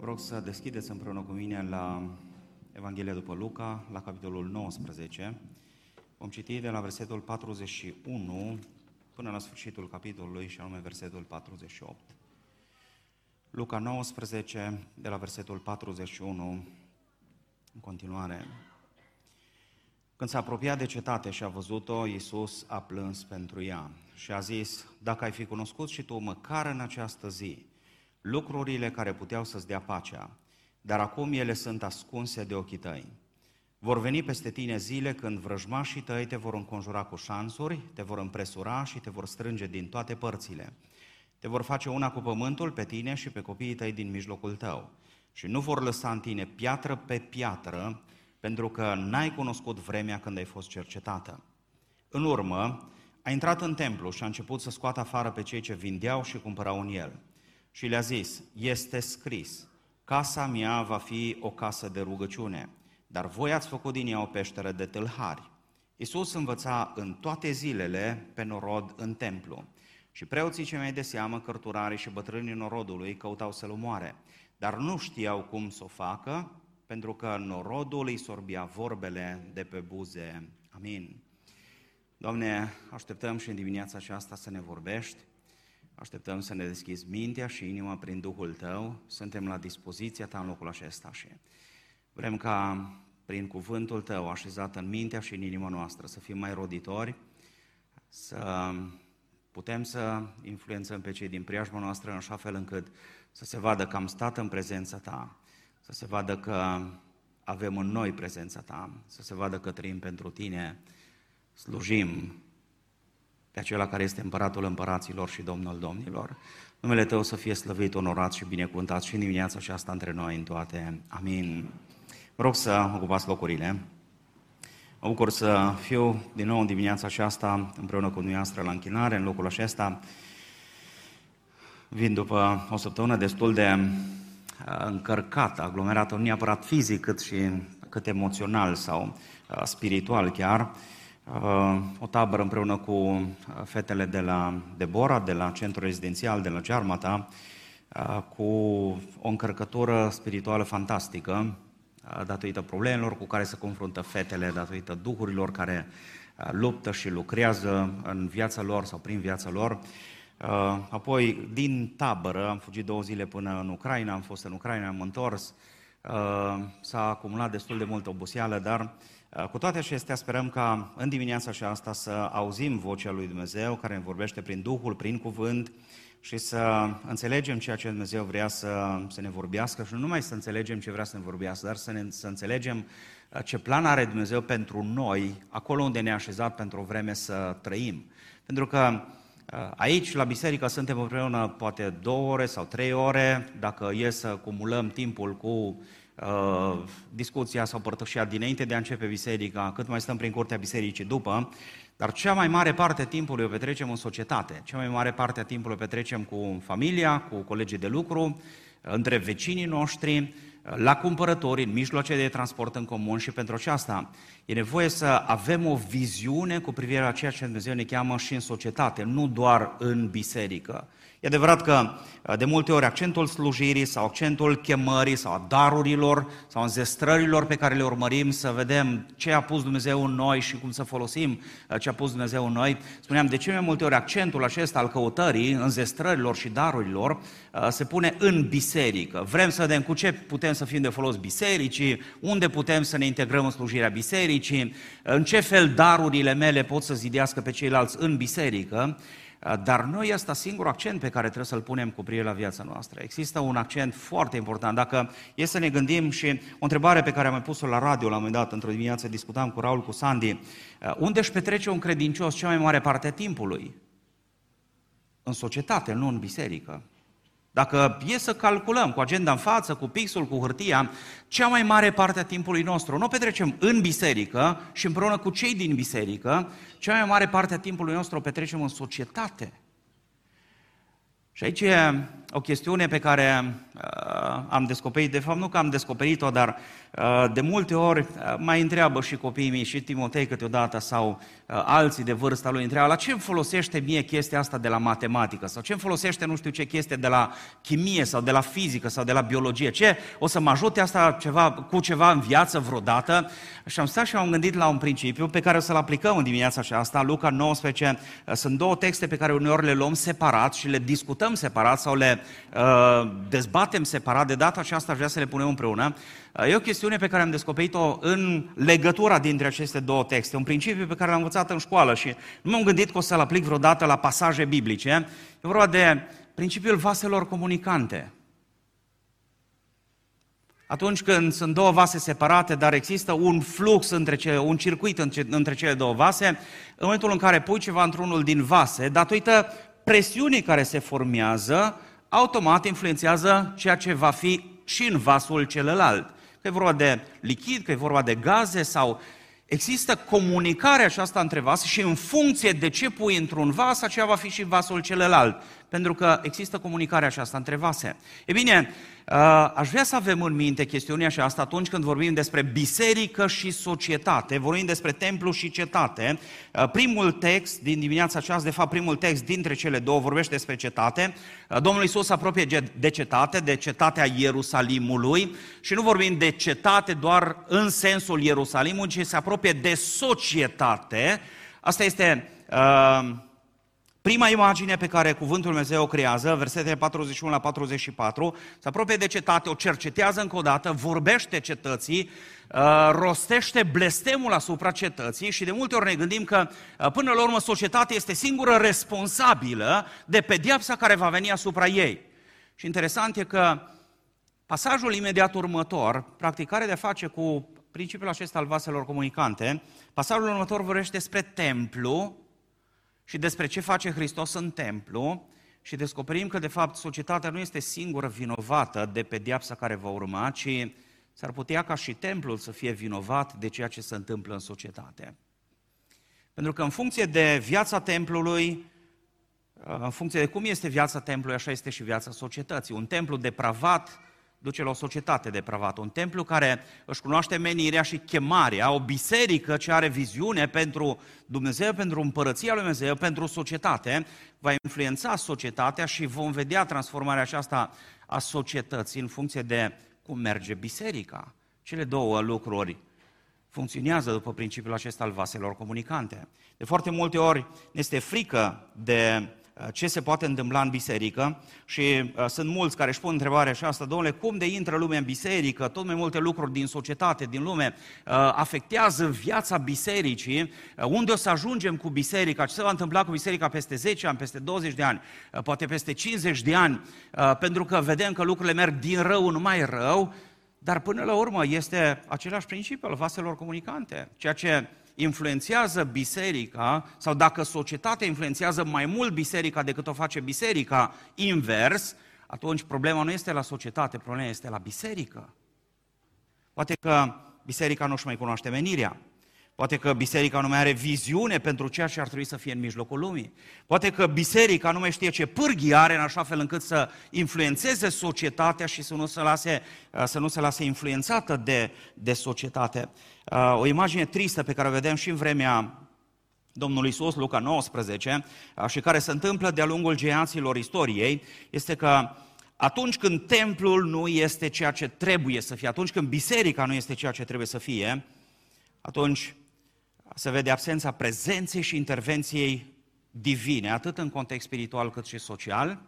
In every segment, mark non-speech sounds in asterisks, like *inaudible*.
Vă rog să deschideți împreună cu mine la Evanghelia după Luca, la capitolul 19. Vom citi de la versetul 41 până la sfârșitul capitolului și anume versetul 48. Luca 19, de la versetul 41, în continuare. Când s-a apropiat de cetate și a văzut-o, Iisus a plâns pentru ea și a zis, dacă ai fi cunoscut și tu măcar în această zi lucrurile care puteau să-ți dea pacea, dar acum ele sunt ascunse de ochii tăi. Vor veni peste tine zile când vrăjmașii tăi te vor înconjura cu șansuri, te vor împresura și te vor strânge din toate părțile. Te vor face una cu pământul pe tine și pe copiii tăi din mijlocul tău. Și nu vor lăsa în tine piatră pe piatră, pentru că n-ai cunoscut vremea când ai fost cercetată. În urmă, a intrat în templu și a început să scoată afară pe cei ce vindeau și cumpărau în el. Și le-a zis, este scris, casa mea va fi o casă de rugăciune, dar voi ați făcut din ea o peșteră de tâlhari. Iisus învăța în toate zilele pe norod în templu. Și preoții cei mai de seamă, cărturarii și bătrânii norodului căutau să-l omoare, dar nu știau cum să o facă, pentru că norodul îi sorbia vorbele de pe buze. Amin. Doamne, așteptăm și în dimineața aceasta să ne vorbești, așteptăm să ne deschizi mintea și inima prin Duhul Tău, suntem la dispoziția Ta în locul acesta și vrem ca prin cuvântul Tău așezat în mintea și în inima noastră să fim mai roditori, să putem să influențăm pe cei din preajma noastră în așa fel încât să se vadă că am stat în prezența Ta, să se vadă că avem în noi prezența Ta, să se vadă că trăim pentru Tine, slujim pe acela care este împăratul împăraților și domnul domnilor. Numele Tău să fie slăvit, onorat și binecuvântat și în dimineața aceasta între noi în toate. Amin. Vă rog să ocupați locurile. Mă bucur să fiu din nou în dimineața aceasta împreună cu dumneavoastră la închinare, în locul acesta. Vin după o săptămână destul de uh, încărcată, aglomerată, nu neapărat fizic, cât și cât emoțional sau uh, spiritual chiar. Uh, o tabără împreună cu fetele de la Debora, de la centrul rezidențial de la Gearmata, cu o încărcătură spirituală fantastică, datorită problemelor cu care se confruntă fetele, datorită duhurilor care luptă și lucrează în viața lor sau prin viața lor. Apoi, din tabără, am fugit două zile până în Ucraina, am fost în Ucraina, am întors, s-a acumulat destul de multă oboseală, dar cu toate acestea sperăm ca în dimineața aceasta să auzim vocea lui Dumnezeu care ne vorbește prin Duhul, prin cuvânt, și să înțelegem ceea ce Dumnezeu vrea să, să ne vorbească și nu numai să înțelegem ce vrea să ne vorbească, dar să, ne, să înțelegem uh, ce plan are Dumnezeu pentru noi, acolo unde ne-a așezat pentru o vreme să trăim. Pentru că uh, aici, la biserică, suntem împreună poate două ore sau trei ore, dacă e să cumulăm timpul cu uh, discuția sau părtășia dinainte de a începe biserica, cât mai stăm prin curtea bisericii după, dar cea mai mare parte a timpului o petrecem în societate, cea mai mare parte a timpului o petrecem cu familia, cu colegii de lucru, între vecinii noștri, la cumpărători, în mijloace de transport în comun și pentru aceasta e nevoie să avem o viziune cu privire la ceea ce Dumnezeu ne cheamă și în societate, nu doar în biserică. E adevărat că uh, de multe ori accentul slujirii sau accentul chemării sau a darurilor sau înzestrărilor pe care le urmărim să vedem ce a pus Dumnezeu în noi și cum să folosim uh, ce a pus Dumnezeu în noi. Spuneam, de ce mai multe ori accentul acesta al căutării, înzestrărilor și darurilor uh, se pune în biserică. Vrem să vedem cu ce putem să fim de folos bisericii, unde putem să ne integrăm în slujirea bisericii, în ce fel darurile mele pot să zidească pe ceilalți în biserică Uh, dar nu este singurul accent pe care trebuie să-l punem cu privire la viața noastră. Există un accent foarte important. Dacă e să ne gândim și o întrebare pe care am mai pus-o la radio la un moment dat, într-o dimineață discutam cu Raul, cu Sandy, uh, unde își petrece un credincios cea mai mare parte a timpului? În societate, nu în biserică. Dacă e să calculăm cu agenda în față, cu pixul, cu hârtia, cea mai mare parte a timpului nostru nu o petrecem în biserică și împreună cu cei din biserică, cea mai mare parte a timpului nostru o petrecem în societate. Și aici e o chestiune pe care uh, am descoperit, de fapt nu că am descoperit-o, dar uh, de multe ori uh, mai întreabă și copiii mei, și Timotei câteodată sau uh, alții de vârsta lui, întreabă la ce îmi folosește mie chestia asta de la matematică? Sau ce îmi folosește nu știu ce chestie de la chimie sau de la fizică sau de la biologie, ce o să mă ajute asta ceva, cu ceva în viață vreodată? Și am stat și am gândit la un principiu pe care o să-l aplicăm în dimineața aceasta, Luca 19, sunt două texte pe care uneori le luăm separat și le discutăm separat sau le uh, dezbatem separat, de data aceasta aș vrea să le punem împreună. Uh, e o chestiune pe care am descoperit-o în legătura dintre aceste două texte, un principiu pe care l-am învățat în școală și nu m-am gândit că o să-l aplic vreodată la pasaje biblice. E vorba de principiul vaselor comunicante. Atunci când sunt două vase separate, dar există un flux între cele, un circuit între cele două vase, în momentul în care pui ceva într-unul din vase, datorită presiunii care se formează, automat influențează ceea ce va fi și în vasul celălalt. Că e vorba de lichid, că e vorba de gaze sau există comunicarea aceasta între vase și în funcție de ce pui într-un vas, aceea va fi și vasul celălalt. Pentru că există comunicarea aceasta între vase. E bine, Uh, aș vrea să avem în minte chestiunea și asta atunci când vorbim despre biserică și societate, vorbim despre templu și cetate. Uh, primul text din dimineața aceasta, de fapt primul text dintre cele două vorbește despre cetate. Uh, Domnul Isus apropie de cetate, de cetatea Ierusalimului și nu vorbim de cetate doar în sensul Ierusalimului, ci se apropie de societate. Asta este uh, Prima imagine pe care cuvântul Dumnezeu o creează, versetele 41 la 44, se apropie de cetate, o cercetează încă o dată, vorbește cetății, uh, rostește blestemul asupra cetății și de multe ori ne gândim că uh, până la urmă societatea este singură responsabilă de pediapsa care va veni asupra ei. Și interesant e că pasajul imediat următor, practic are de face cu principiul acesta al vaselor comunicante, pasajul următor vorbește despre templu, și despre ce face Hristos în templu și descoperim că, de fapt, societatea nu este singură vinovată de pediapsa care va urma, ci s-ar putea ca și templul să fie vinovat de ceea ce se întâmplă în societate. Pentru că în funcție de viața templului, în funcție de cum este viața templului, așa este și viața societății. Un templu depravat duce la o societate depravată, un templu care își cunoaște menirea și chemarea, o biserică ce are viziune pentru Dumnezeu, pentru împărăția lui Dumnezeu, pentru societate, va influența societatea și vom vedea transformarea aceasta a societății în funcție de cum merge biserica. Cele două lucruri funcționează după principiul acesta al vaselor comunicante. De foarte multe ori este frică de Uh, ce se poate întâmpla în biserică? Și uh, sunt mulți care își pun întrebarea asta, domnule, cum de intră lumea în biserică, tot mai multe lucruri din societate, din lume, uh, afectează viața bisericii, uh, unde o să ajungem cu biserica, ce se va întâmpla cu biserica peste 10 ani, peste 20 de ani, uh, poate peste 50 de ani, uh, pentru că vedem că lucrurile merg din rău în mai rău, dar până la urmă este același principiu al vaselor comunicante, ceea ce influențează biserica sau dacă societatea influențează mai mult biserica decât o face biserica invers, atunci problema nu este la societate, problema este la biserică. Poate că biserica nu-și mai cunoaște menirea. Poate că biserica nu mai are viziune pentru ceea ce ar trebui să fie în mijlocul lumii. Poate că biserica nu mai știe ce pârghii are în așa fel încât să influențeze societatea și să nu se lase, să nu se lase influențată de, de societate. Uh, o imagine tristă pe care o vedem și în vremea Domnului Iisus, Luca 19, uh, și care se întâmplă de-a lungul generațiilor istoriei, este că atunci când templul nu este ceea ce trebuie să fie, atunci când biserica nu este ceea ce trebuie să fie, atunci se vede absența prezenței și intervenției divine, atât în context spiritual cât și social.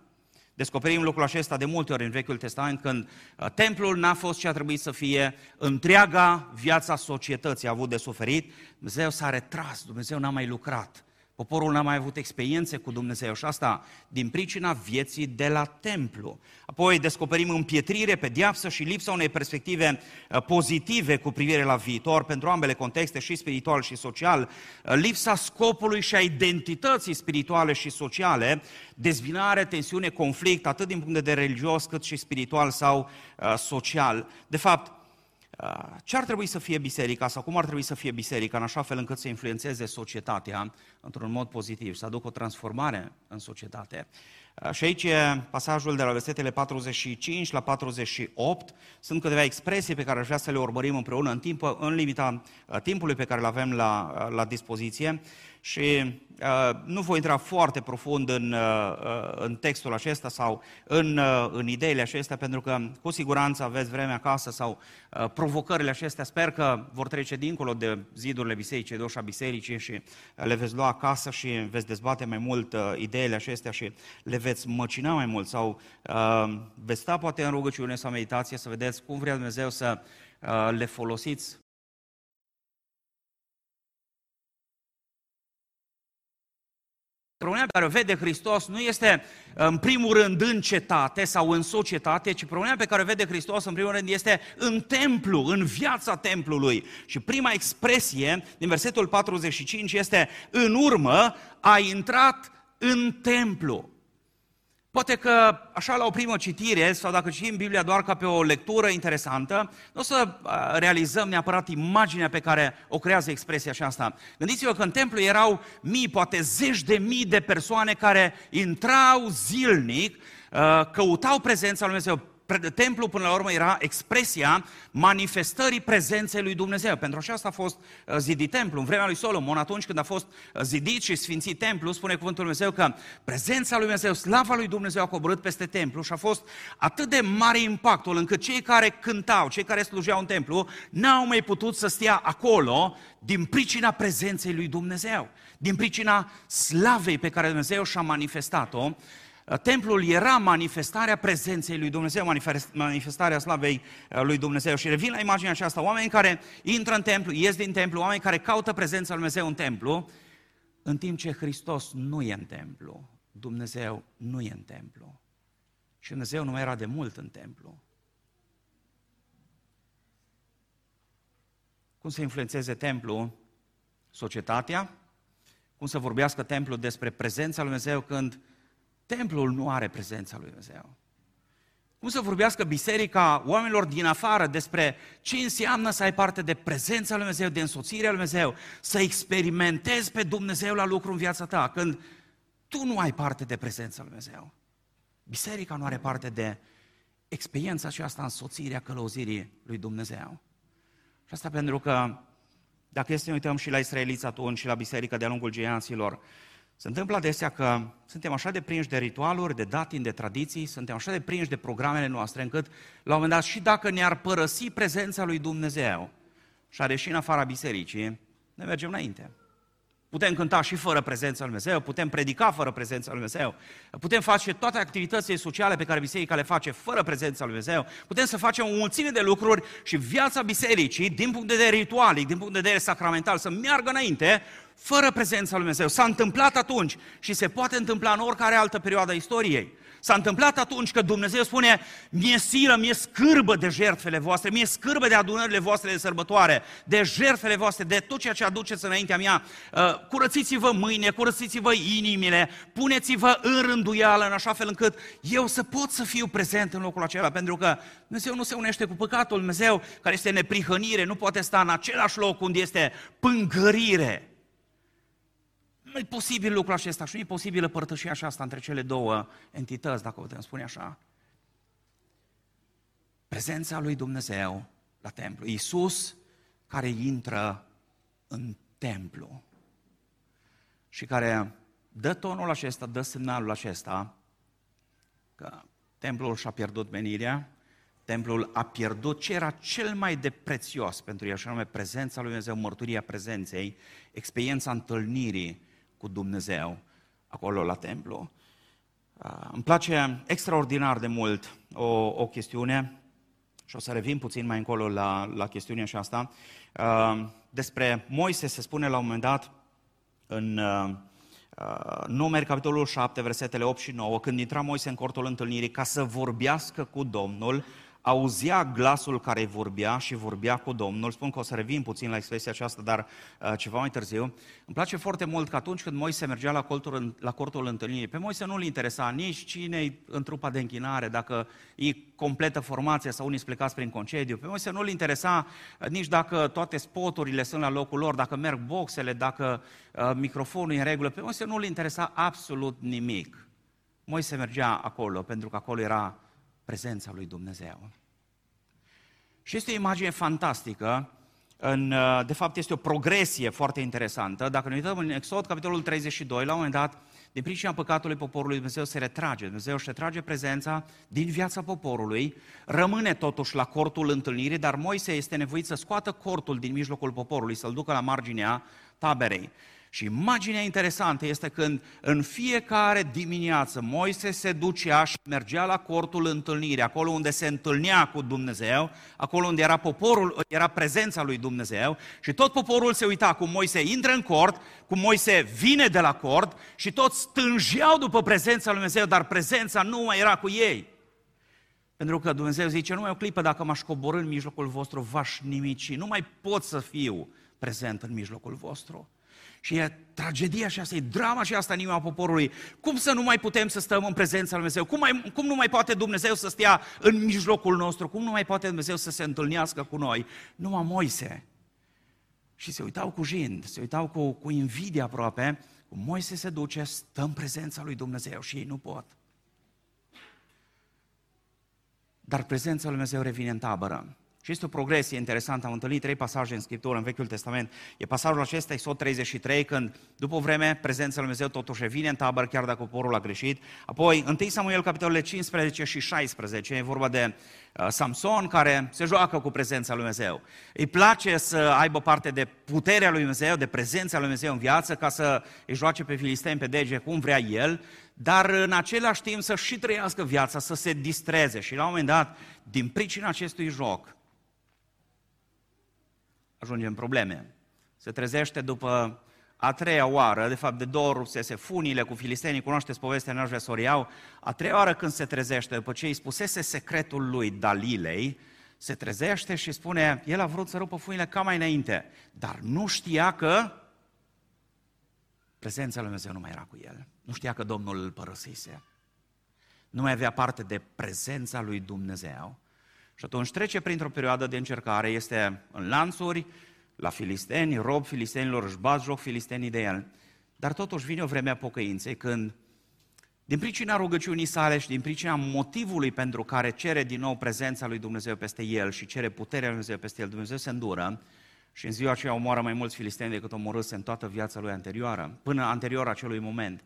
Descoperim lucrul acesta de multe ori în Vechiul Testament, când uh, templul n-a fost ce a trebuit să fie, întreaga viața societății a avut de suferit, Dumnezeu s-a retras, Dumnezeu n-a mai lucrat. Poporul n-a mai avut experiențe cu Dumnezeu și asta din pricina vieții de la templu. Apoi descoperim împietrire, pediapsă și lipsa unei perspective uh, pozitive cu privire la viitor pentru ambele contexte, și spiritual și social, uh, lipsa scopului și a identității spirituale și sociale, dezbinare, tensiune, conflict, atât din punct de vedere religios cât și spiritual sau uh, social. De fapt, ce ar trebui să fie biserica sau cum ar trebui să fie biserica în așa fel încât să influențeze societatea într-un mod pozitiv, să aducă o transformare în societate. Și aici e pasajul de la versetele 45 la 48. Sunt câteva expresii pe care aș vrea să le urmărim împreună în, timp, în limita timpului pe care îl avem la, la dispoziție. Și uh, nu voi intra foarte profund în, uh, în textul acesta sau în, uh, în ideile acestea, pentru că cu siguranță aveți vreme acasă sau uh, provocările acestea. Sper că vor trece dincolo de zidurile bisericii, de ușa bisericii și le veți lua acasă și veți dezbate mai mult uh, ideile acestea și le veți măcina mai mult sau uh, veți sta poate în rugăciune sau meditație să vedeți cum vrea Dumnezeu să uh, le folosiți Problema pe care o vede Hristos nu este în primul rând în cetate sau în societate, ci problema pe care o vede Hristos în primul rând este în templu, în viața templului. Și prima expresie din versetul 45 este în urmă a intrat în templu. Poate că, așa la o primă citire, sau dacă citim Biblia doar ca pe o lectură interesantă, nu o să realizăm neapărat imaginea pe care o creează expresia aceasta. Gândiți-vă că în templu erau mii, poate zeci de mii de persoane care intrau zilnic, căutau prezența lui Dumnezeu, templu până la urmă era expresia manifestării prezenței lui Dumnezeu. Pentru aceasta a fost uh, zidit templu. În vremea lui Solomon, atunci când a fost uh, zidit și sfințit templu, spune cuvântul lui Dumnezeu că prezența lui Dumnezeu, slava lui Dumnezeu a coborât peste templu și a fost atât de mare impactul încât cei care cântau, cei care slujeau în templu, n-au mai putut să stea acolo din pricina prezenței lui Dumnezeu, din pricina slavei pe care Dumnezeu și-a manifestat-o Uh, templul era manifestarea prezenței lui Dumnezeu, manifestarea slavei uh, lui Dumnezeu. Și revin la imaginea aceasta, oameni care intră în templu, ies din templu, oameni care caută prezența lui Dumnezeu în templu, în timp ce Hristos nu e în templu, Dumnezeu nu e în templu. Și Dumnezeu nu mai era de mult în templu. Cum să influențeze templu societatea? Cum să vorbească templu despre prezența lui Dumnezeu când templul nu are prezența lui Dumnezeu. Cum să vorbească biserica oamenilor din afară despre ce înseamnă să ai parte de prezența lui Dumnezeu, de însoțirea lui Dumnezeu, să experimentezi pe Dumnezeu la lucru în viața ta, când tu nu ai parte de prezența lui Dumnezeu. Biserica nu are parte de experiența aceasta, însoțirea călăuzirii lui Dumnezeu. Și asta pentru că, dacă este să ne uităm și la israeliți atunci și la biserica de-a lungul geanților, se întâmplă adesea că suntem așa de prinși de ritualuri, de datini, de tradiții, suntem așa de prinși de programele noastre, încât, la un moment dat, și dacă ne-ar părăsi prezența lui Dumnezeu și ar ieși în afara bisericii, ne mergem înainte. Putem cânta și fără prezența lui Dumnezeu, putem predica fără prezența lui Dumnezeu, putem face toate activitățile sociale pe care biserica le face fără prezența lui Dumnezeu, putem să facem o mulțime de lucruri și viața bisericii, din punct de vedere ritualic, din punct de vedere sacramental, să meargă înainte, fără prezența lui Dumnezeu. S-a întâmplat atunci și se poate întâmpla în oricare altă perioadă a istoriei. S-a întâmplat atunci că Dumnezeu spune, mi-e silă, mi-e scârbă de jertfele voastre, mi-e scârbă de adunările voastre de sărbătoare, de jertfele voastre, de tot ceea ce aduceți înaintea mea. Uh, curățiți-vă mâine, curățiți-vă inimile, puneți-vă în rânduială în așa fel încât eu să pot să fiu prezent în locul acela, pentru că Dumnezeu nu se unește cu păcatul, Dumnezeu care este neprihănire, nu poate sta în același loc unde este pângărire. Nu e posibil lucrul acesta și nu e posibilă părtășia aceasta între cele două entități, dacă putem spune așa. Prezența lui Dumnezeu la templu. Iisus care intră în templu și care dă tonul acesta, dă semnalul acesta că templul și-a pierdut menirea, templul a pierdut ce era cel mai de prețios pentru el, și anume prezența lui Dumnezeu, mărturia prezenței, experiența întâlnirii cu Dumnezeu acolo la templu. Uh, îmi place extraordinar de mult o, o chestiune și o să revin puțin mai încolo la, la chestiunea aceasta. Uh, despre Moise se spune la un moment dat în uh, Numeri, capitolul 7, versetele 8 și 9, când intra Moise în cortul întâlnirii ca să vorbească cu Domnul, auzea glasul care vorbea și vorbea cu Domnul. Spun că o să revin puțin la expresia aceasta, dar uh, ceva mai târziu. Îmi place foarte mult că atunci când Moise mergea la cortul, la cortul întâlnirii, pe Moise nu-l interesa nici cine în trupa de închinare, dacă e completă formația sau unii plecați prin concediu. Pe Moise nu-l interesa uh, nici dacă toate spoturile sunt la locul lor, dacă merg boxele, dacă uh, microfonul e în regulă. Pe Moise nu-l interesa absolut nimic. Moise mergea acolo pentru că acolo era prezența lui Dumnezeu. Și este o imagine fantastică, în, de fapt este o progresie foarte interesantă. Dacă ne uităm în Exod, capitolul 32, la un moment dat, din pricina păcatului poporului Dumnezeu se retrage. Dumnezeu își retrage prezența din viața poporului, rămâne totuși la cortul întâlnirii, dar Moise este nevoit să scoată cortul din mijlocul poporului, să-l ducă la marginea taberei. Și imaginea interesantă este când în fiecare dimineață Moise se ducea și mergea la cortul întâlnirii, acolo unde se întâlnea cu Dumnezeu, acolo unde era poporul, era prezența lui Dumnezeu și tot poporul se uita cum Moise intră în cort, cum Moise vine de la cort și toți stânjeau după prezența lui Dumnezeu, dar prezența nu mai era cu ei. Pentru că Dumnezeu zice, nu mai o clipă dacă m-aș coborâ în mijlocul vostru, v-aș nimici, nu mai pot să fiu prezent în mijlocul vostru. Și e tragedia și asta, e drama și asta în inima poporului. Cum să nu mai putem să stăm în prezența lui Dumnezeu? Cum, mai, cum nu mai poate Dumnezeu să stea în mijlocul nostru? Cum nu mai poate Dumnezeu să se întâlnească cu noi? Numai Moise. Și se uitau cu jind, se uitau cu, cu invidia aproape, cum Moise se duce, stă în prezența lui Dumnezeu și ei nu pot. Dar prezența lui Dumnezeu revine în tabără. Și este o progresie interesantă. Am întâlnit trei pasaje în Scriptură, în Vechiul Testament. E pasajul acesta, Exod 33, când după o vreme prezența lui Dumnezeu totuși revine în tabără, chiar dacă poporul a greșit. Apoi, 1 Samuel, capitolele 15 și 16, e vorba de uh, Samson, care se joacă cu prezența lui Dumnezeu. Îi place să aibă parte de puterea lui Dumnezeu, de prezența lui Dumnezeu în viață, ca să îi joace pe filisteni pe dege cum vrea el, dar în același timp să și trăiască viața, să se distreze. Și la un moment dat, din pricina acestui joc, ajunge în probleme. Se trezește după a treia oară, de fapt de două ori rupsese funile cu filistenii, cunoașteți povestea, n-aș vrea să o iau, a treia oară când se trezește, după ce îi spusese secretul lui Dalilei, se trezește și spune, el a vrut să rupă funile ca mai înainte, dar nu știa că prezența lui Dumnezeu nu mai era cu el. Nu știa că Domnul îl părăsise. Nu mai avea parte de prezența lui Dumnezeu. Și atunci trece printr-o perioadă de încercare, este în lanțuri, la filisteni, rob filistenilor, își bat joc filistenii de el. Dar totuși vine o vreme a pocăinței când, din pricina rugăciunii sale și din pricina motivului pentru care cere din nou prezența lui Dumnezeu peste el și cere puterea lui Dumnezeu peste el, Dumnezeu se îndură și în ziua aceea omoară mai mulți filisteni decât omorâse în toată viața lui anterioară, până anterior acelui moment.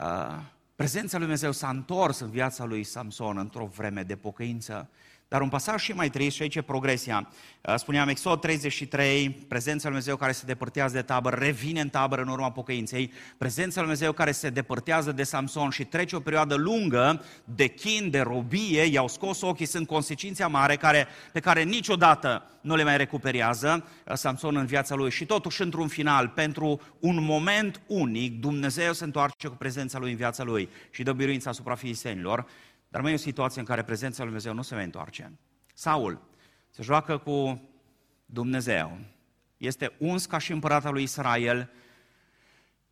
Uh, prezența lui Dumnezeu s-a întors în viața lui Samson într-o vreme de pocăință dar un pasaj și mai trist, și aici e progresia. Uh, spuneam, Exod 33, prezența lui Dumnezeu care se depărtează de tabără, revine în tabără în urma pocăinței, prezența lui Dumnezeu care se depărtează de Samson și trece o perioadă lungă de chin, de robie, i-au scos ochii, sunt consecințe mare care, pe care niciodată nu le mai recuperează uh, Samson în viața lui. Și totuși, într-un final, pentru un moment unic, Dumnezeu se întoarce cu prezența lui în viața lui și dă biruința asupra filistenilor dar mai e o situație în care prezența lui Dumnezeu nu se mai întoarce. Saul se joacă cu Dumnezeu. Este uns ca și împăratul lui Israel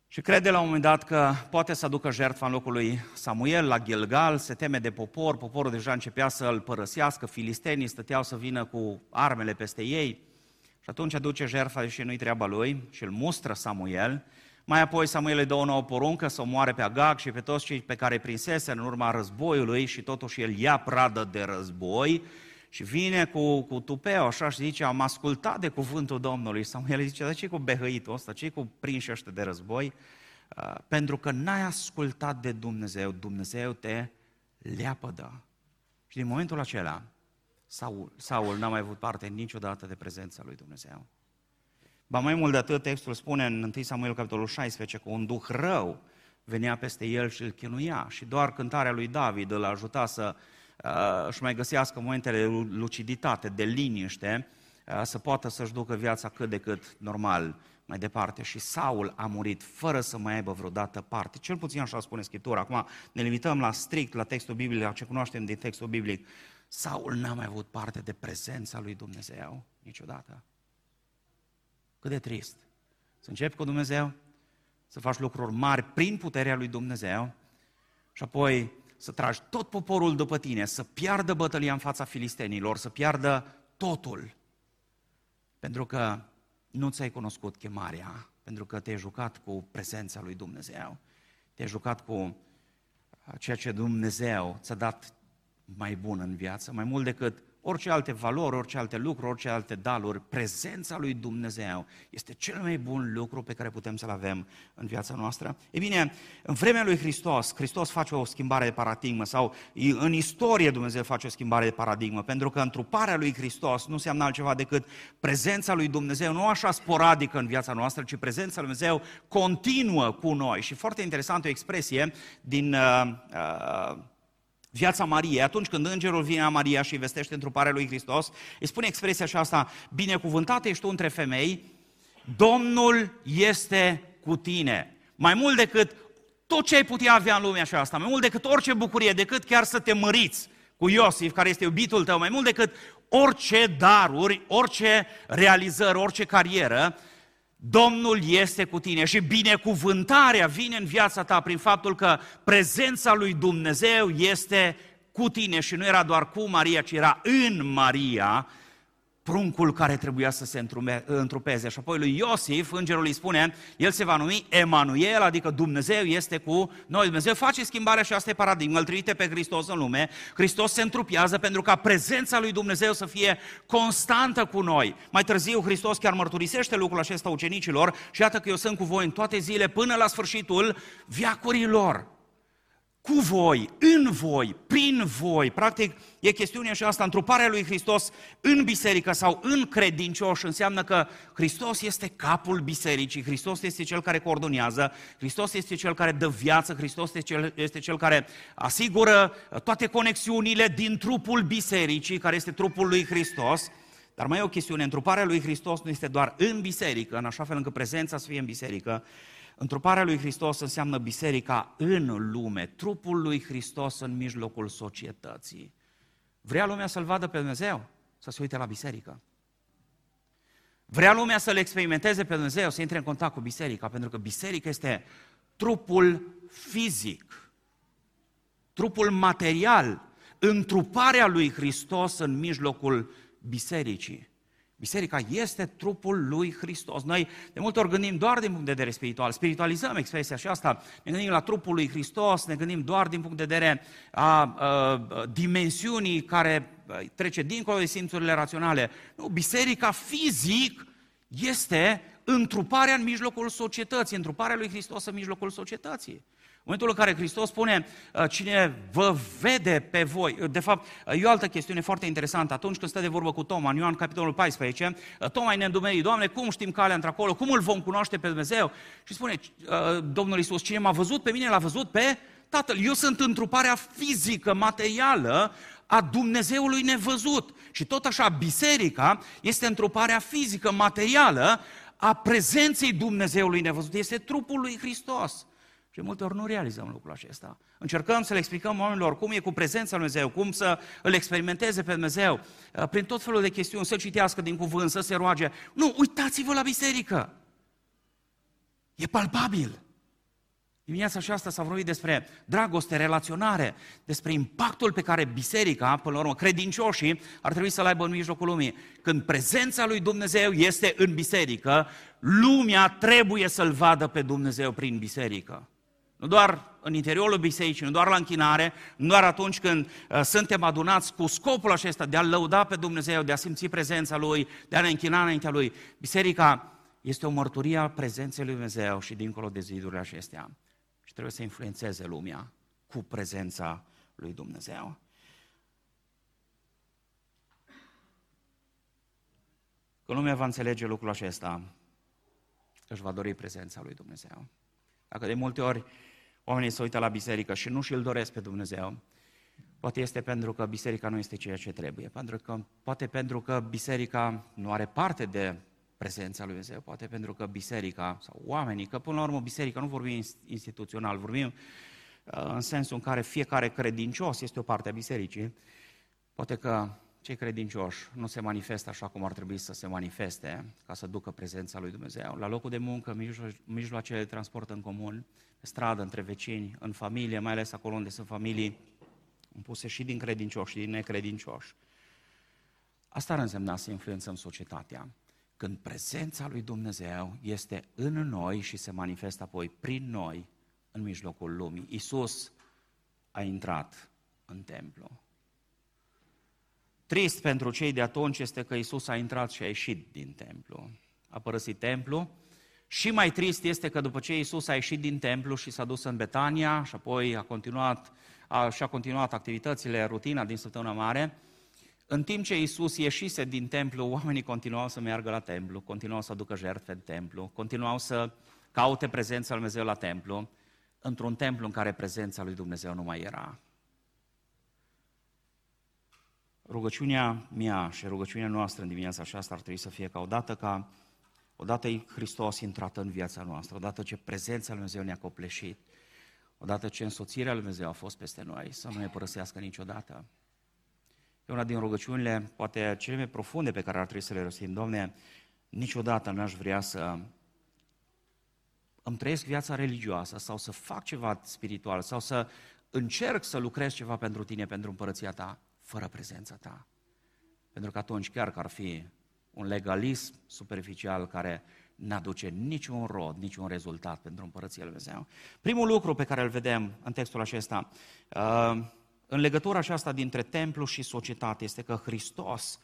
și crede la un moment dat că poate să aducă jertfa în locul lui Samuel la Gilgal, se teme de popor, poporul deja începea să-l părăsească, filistenii stăteau să vină cu armele peste ei și atunci aduce jertfa, deși nu-i treaba lui, și îl mustră Samuel mai apoi Samuel îi dă o nouă poruncă să omoare pe Agag și pe toți cei pe care prinsese în urma războiului și totuși el ia pradă de război și vine cu, cu tupeu, așa și zice, am ascultat de cuvântul Domnului. Samuel zice, dar ce cu behăitul ăsta, ce cu prinși ăștia de război? Uh, pentru că n-ai ascultat de Dumnezeu, Dumnezeu te leapădă. Și din momentul acela, Saul, Saul n-a mai avut parte niciodată de prezența lui Dumnezeu. Ba mai mult de atât, textul spune în 1 Samuel capitolul 16 că un duh rău venea peste el și îl chinuia și doar cântarea lui David îl ajuta să uh, își mai găsească momentele de luciditate, de liniște, uh, să poată să-și ducă viața cât de cât normal mai departe. Și Saul a murit fără să mai aibă vreodată parte. Cel puțin așa spune Scriptura. Acum ne limităm la strict la textul biblic, la ce cunoaștem din textul biblic. Saul n-a mai avut parte de prezența lui Dumnezeu niciodată. Cât de trist. Să începi cu Dumnezeu, să faci lucruri mari prin puterea lui Dumnezeu și apoi să tragi tot poporul după tine, să piardă bătălia în fața filistenilor, să piardă totul. Pentru că nu ți-ai cunoscut chemarea, pentru că te-ai jucat cu prezența lui Dumnezeu, te-ai jucat cu ceea ce Dumnezeu ți-a dat mai bun în viață, mai mult decât orice alte valori, orice alte lucruri, orice alte daluri, prezența lui Dumnezeu este cel mai bun lucru pe care putem să-l avem în viața noastră. E bine, în vremea lui Hristos, Hristos face o schimbare de paradigmă sau în istorie Dumnezeu face o schimbare de paradigmă, pentru că întruparea lui Hristos nu înseamnă altceva decât prezența lui Dumnezeu, nu așa sporadică în viața noastră, ci prezența lui Dumnezeu continuă cu noi. Și foarte interesantă o expresie din uh, uh, viața Mariei, atunci când îngerul vine la Maria și vestește întruparea lui Hristos, îi spune expresia aceasta, binecuvântată ești tu între femei, Domnul este cu tine. Mai mult decât tot ce ai putea avea în lumea aceasta, mai mult decât orice bucurie, decât chiar să te măriți cu Iosif, care este iubitul tău, mai mult decât orice daruri, orice realizări, orice carieră, Domnul este cu tine și binecuvântarea vine în viața ta prin faptul că prezența lui Dumnezeu este cu tine și nu era doar cu Maria, ci era în Maria, pruncul care trebuia să se întrupeze. Și apoi lui Iosif, îngerul îi spune, el se va numi Emanuel, adică Dumnezeu este cu noi. Dumnezeu face schimbarea și asta e paradigma, îl trimite pe Hristos în lume. Hristos se întrupiază pentru ca prezența lui Dumnezeu să fie constantă cu noi. Mai târziu Hristos chiar mărturisește lucrul acesta ucenicilor și iată că eu sunt cu voi în toate zile până la sfârșitul viacurilor cu voi, în voi, prin voi. Practic, e chestiunea și asta, întruparea lui Hristos în biserică sau în credincioși înseamnă că Hristos este capul bisericii, Hristos este cel care coordonează, Hristos este cel care dă viață, Hristos este cel, este cel care asigură toate conexiunile din trupul bisericii, care este trupul lui Hristos. Dar mai e o chestiune, întruparea lui Hristos nu este doar în biserică, în așa fel încât prezența să fie în biserică, Întruparea lui Hristos înseamnă biserica în lume, trupul lui Hristos în mijlocul societății. Vrea lumea să-L vadă pe Dumnezeu? Să se uite la biserică. Vrea lumea să-L experimenteze pe Dumnezeu, să intre în contact cu biserica, pentru că biserica este trupul fizic, trupul material, întruparea lui Hristos în mijlocul bisericii. Biserica este trupul lui Hristos. Noi de multe ori gândim doar din punct de vedere spiritual, spiritualizăm expresia și asta, ne gândim la trupul lui Hristos, ne gândim doar din punct de vedere a, a, a dimensiunii care trece dincolo de simțurile raționale. Nu, biserica fizic este întruparea în mijlocul societății, întruparea lui Hristos în mijlocul societății. În momentul în care Hristos spune, uh, cine vă vede pe voi, uh, de fapt, uh, e o altă chestiune foarte interesantă, atunci când stă de vorbă cu Toma, în Ioan capitolul 14, Toma ne îndumeri, Doamne, cum știm calea într-acolo, cum îl vom cunoaște pe Dumnezeu? Și spune Domnul Iisus, cine m-a văzut pe mine, l-a văzut pe Tatăl. Eu sunt întruparea fizică, materială a Dumnezeului nevăzut. Și tot așa, biserica este întruparea fizică, materială a prezenței Dumnezeului nevăzut. Este trupul lui Hristos. Și multe ori nu realizăm lucrul acesta. Încercăm să le explicăm oamenilor cum e cu prezența lui Dumnezeu, cum să îl experimenteze pe Dumnezeu, uh, prin tot felul de chestiuni, să citească din cuvânt, să se roage. Nu, uitați-vă la biserică! E palpabil. Dimineața și asta s-a vorbit despre dragoste, relaționare, despre impactul pe care biserica, până la urmă, credincioșii, ar trebui să-l aibă în mijlocul lumii. Când prezența lui Dumnezeu este în biserică, lumea trebuie să-l vadă pe Dumnezeu prin biserică. Nu doar în interiorul bisericii, nu doar la închinare, nu doar atunci când uh, suntem adunați cu scopul acesta de a lăuda pe Dumnezeu, de a simți prezența Lui, de a ne închina înaintea Lui. Biserica este o mărturie a prezenței Lui Dumnezeu și dincolo de zidurile acestea. Și trebuie să influențeze lumea cu prezența Lui Dumnezeu. Când lumea va înțelege lucrul acesta, își va dori prezența Lui Dumnezeu. Dacă de multe ori oamenii se uită la biserică și nu și-l doresc pe Dumnezeu, poate este pentru că biserica nu este ceea ce trebuie, pentru că, poate pentru că biserica nu are parte de prezența lui Dumnezeu, poate pentru că biserica sau oamenii, că până la urmă biserica nu vorbim instituțional, vorbim uh, în sensul în care fiecare credincios este o parte a bisericii, poate că cei credincioși nu se manifestă așa cum ar trebui să se manifeste ca să ducă prezența lui Dumnezeu. La locul de muncă, mijloacele de transport în comun, pe stradă, între vecini, în familie, mai ales acolo unde sunt familii puse și din credincioși și din necredincioși. Asta ar însemna să influențăm societatea. Când prezența lui Dumnezeu este în noi și se manifestă apoi prin noi în mijlocul lumii. Isus a intrat în templu. Trist pentru cei de atunci este că Isus a intrat și a ieșit din templu. A părăsit templu. Și mai trist este că după ce Isus a ieșit din templu și s-a dus în Betania și apoi a continuat, a, și-a continuat activitățile, rutina din săptămâna mare, în timp ce Isus ieșise din templu, oamenii continuau să meargă la templu, continuau să aducă jertfe în templu, continuau să caute prezența lui Dumnezeu la templu, într-un templu în care prezența lui Dumnezeu nu mai era. Rugăciunea mea și rugăciunea noastră în dimineața aceasta ar trebui să fie ca odată ca odată Hristos intrat în viața noastră, odată ce prezența lui Dumnezeu ne-a copleșit, odată ce însoțirea lui Dumnezeu a fost peste noi, să nu ne părăsească niciodată. E una din rugăciunile, poate cele mai profunde pe care ar trebui să le rostim. Doamne, niciodată n-aș vrea să îmi trăiesc viața religioasă sau să fac ceva spiritual sau să încerc să lucrez ceva pentru tine, pentru împărăția ta, fără prezența ta. Pentru că atunci chiar că ar fi un legalism superficial care n-aduce niciun rod, niciun rezultat pentru împărăția Lui Dumnezeu. Primul lucru pe care îl vedem în textul acesta, uh, în legătura aceasta dintre templu și societate, este că Hristos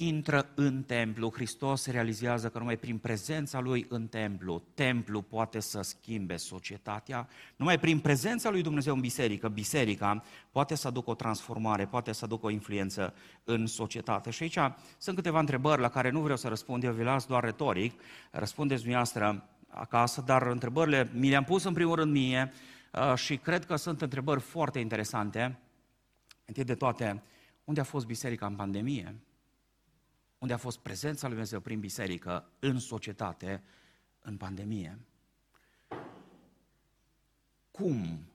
intră în templu, Hristos realizează că numai prin prezența Lui în templu, templu poate să schimbe societatea, numai prin prezența Lui Dumnezeu în biserică, biserica poate să aducă o transformare, poate să aducă o influență în societate. Și aici sunt câteva întrebări la care nu vreau să răspund, eu vi las doar retoric, răspundeți dumneavoastră acasă, dar întrebările mi le-am pus în primul rând mie uh, și cred că sunt întrebări foarte interesante. Întâi de toate, unde a fost biserica în pandemie? Unde a fost prezența lui Dumnezeu prin biserică în societate, în pandemie. Cum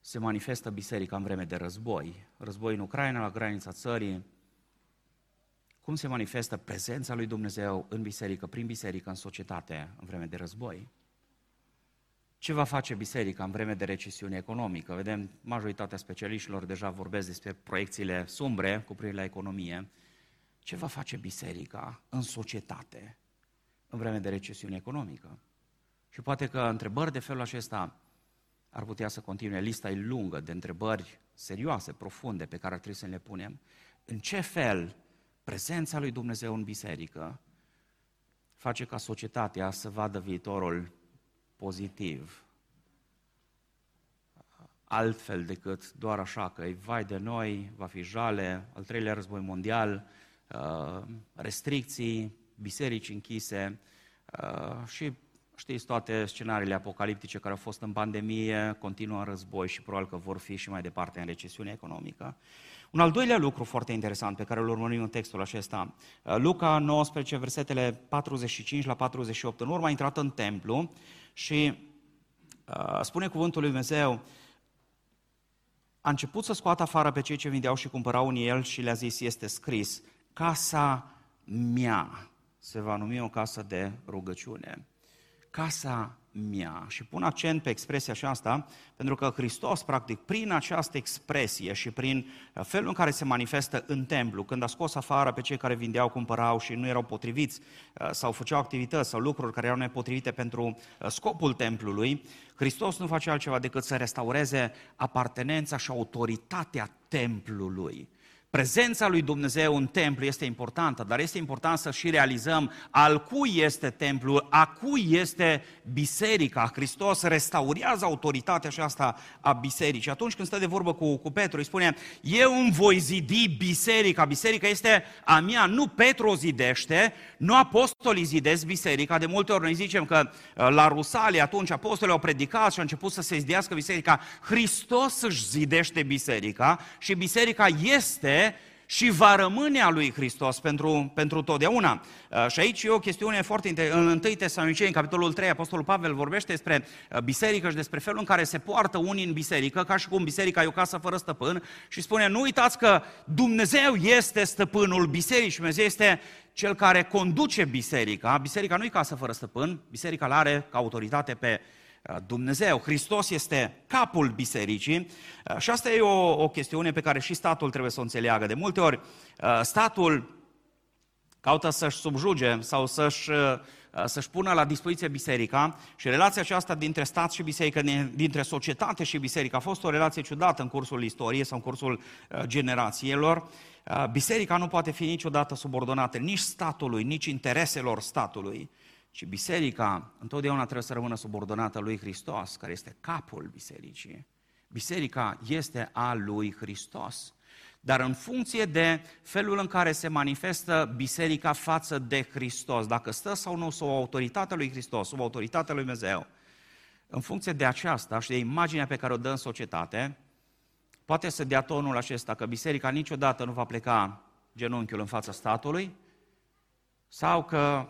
se manifestă biserica în vreme de război? Război în Ucraina, la granița țării. Cum se manifestă prezența lui Dumnezeu în biserică, prin biserică, în societate, în vreme de război? Ce va face biserica în vreme de recesiune economică? Vedem, majoritatea specialiștilor deja vorbesc despre proiecțiile sumbre cu privire la economie. Ce va face biserica în societate în vreme de recesiune economică? Și poate că întrebări de felul acesta ar putea să continue. Lista e lungă de întrebări serioase, profunde, pe care ar trebui să le punem. În ce fel prezența lui Dumnezeu în biserică face ca societatea să vadă viitorul pozitiv, altfel decât doar așa că e vai de noi, va fi jale, al treilea război mondial, Uh, restricții, biserici închise uh, și știți toate scenariile apocaliptice care au fost în pandemie, continuă în război și probabil că vor fi și mai departe în recesiune economică. Un al doilea lucru foarte interesant pe care îl urmărim în textul acesta, uh, Luca 19, versetele 45 la 48, în urmă a intrat în templu și uh, spune cuvântul lui Dumnezeu, a început să scoată afară pe cei ce vindeau și cumpărau în el și le-a zis, este scris, casa mea se va numi o casă de rugăciune. Casa mea. Și pun accent pe expresia aceasta, pentru că Hristos, practic, prin această expresie și prin felul în care se manifestă în templu, când a scos afară pe cei care vindeau, cumpărau și nu erau potriviți uh, sau făceau activități sau lucruri care erau nepotrivite pentru uh, scopul templului, Hristos nu face altceva decât să restaureze apartenența și autoritatea templului. Prezența lui Dumnezeu în templu este importantă, dar este important să și realizăm al cui este templul, a cui este biserica. Hristos restaurează autoritatea aceasta a bisericii. Atunci când stă de vorbă cu, cu Petru, îi spune, eu îmi voi zidi biserica. Biserica este a mea, nu Petru o zidește, nu apostolii zidesc biserica. De multe ori noi zicem că uh, la Rusalia atunci apostolii au predicat și au început să se zidească biserica. Hristos își zidește biserica și biserica este și va rămâne a lui Hristos pentru, pentru totdeauna. Uh, și aici e o chestiune foarte interesantă. În 1 Tesalonicei, în capitolul 3, Apostolul Pavel vorbește despre uh, biserică și despre felul în care se poartă unii în biserică, ca și cum biserica e o casă fără stăpân, și spune, nu uitați că Dumnezeu este stăpânul bisericii, Dumnezeu este cel care conduce biserica. Biserica nu e casă fără stăpân, biserica îl are ca autoritate pe Uh, Dumnezeu. Hristos este capul bisericii uh, și asta e o, o chestiune pe care și statul trebuie să o înțeleagă. De multe ori, uh, statul caută să-și subjuge sau să-și uh, să-și pună la dispoziție biserica și relația aceasta dintre stat și biserică, dintre societate și biserică a fost o relație ciudată în cursul istoriei sau în cursul uh, generațiilor. Biserica nu poate fi niciodată subordonată nici statului, nici intereselor statului, ci biserica întotdeauna trebuie să rămână subordonată lui Hristos, care este capul bisericii. Biserica este a lui Hristos dar în funcție de felul în care se manifestă biserica față de Hristos, dacă stă sau nu sub autoritatea lui Hristos, sub autoritatea lui Dumnezeu, în funcție de aceasta și de imaginea pe care o dă în societate, poate să dea tonul acesta că biserica niciodată nu va pleca genunchiul în fața statului, sau că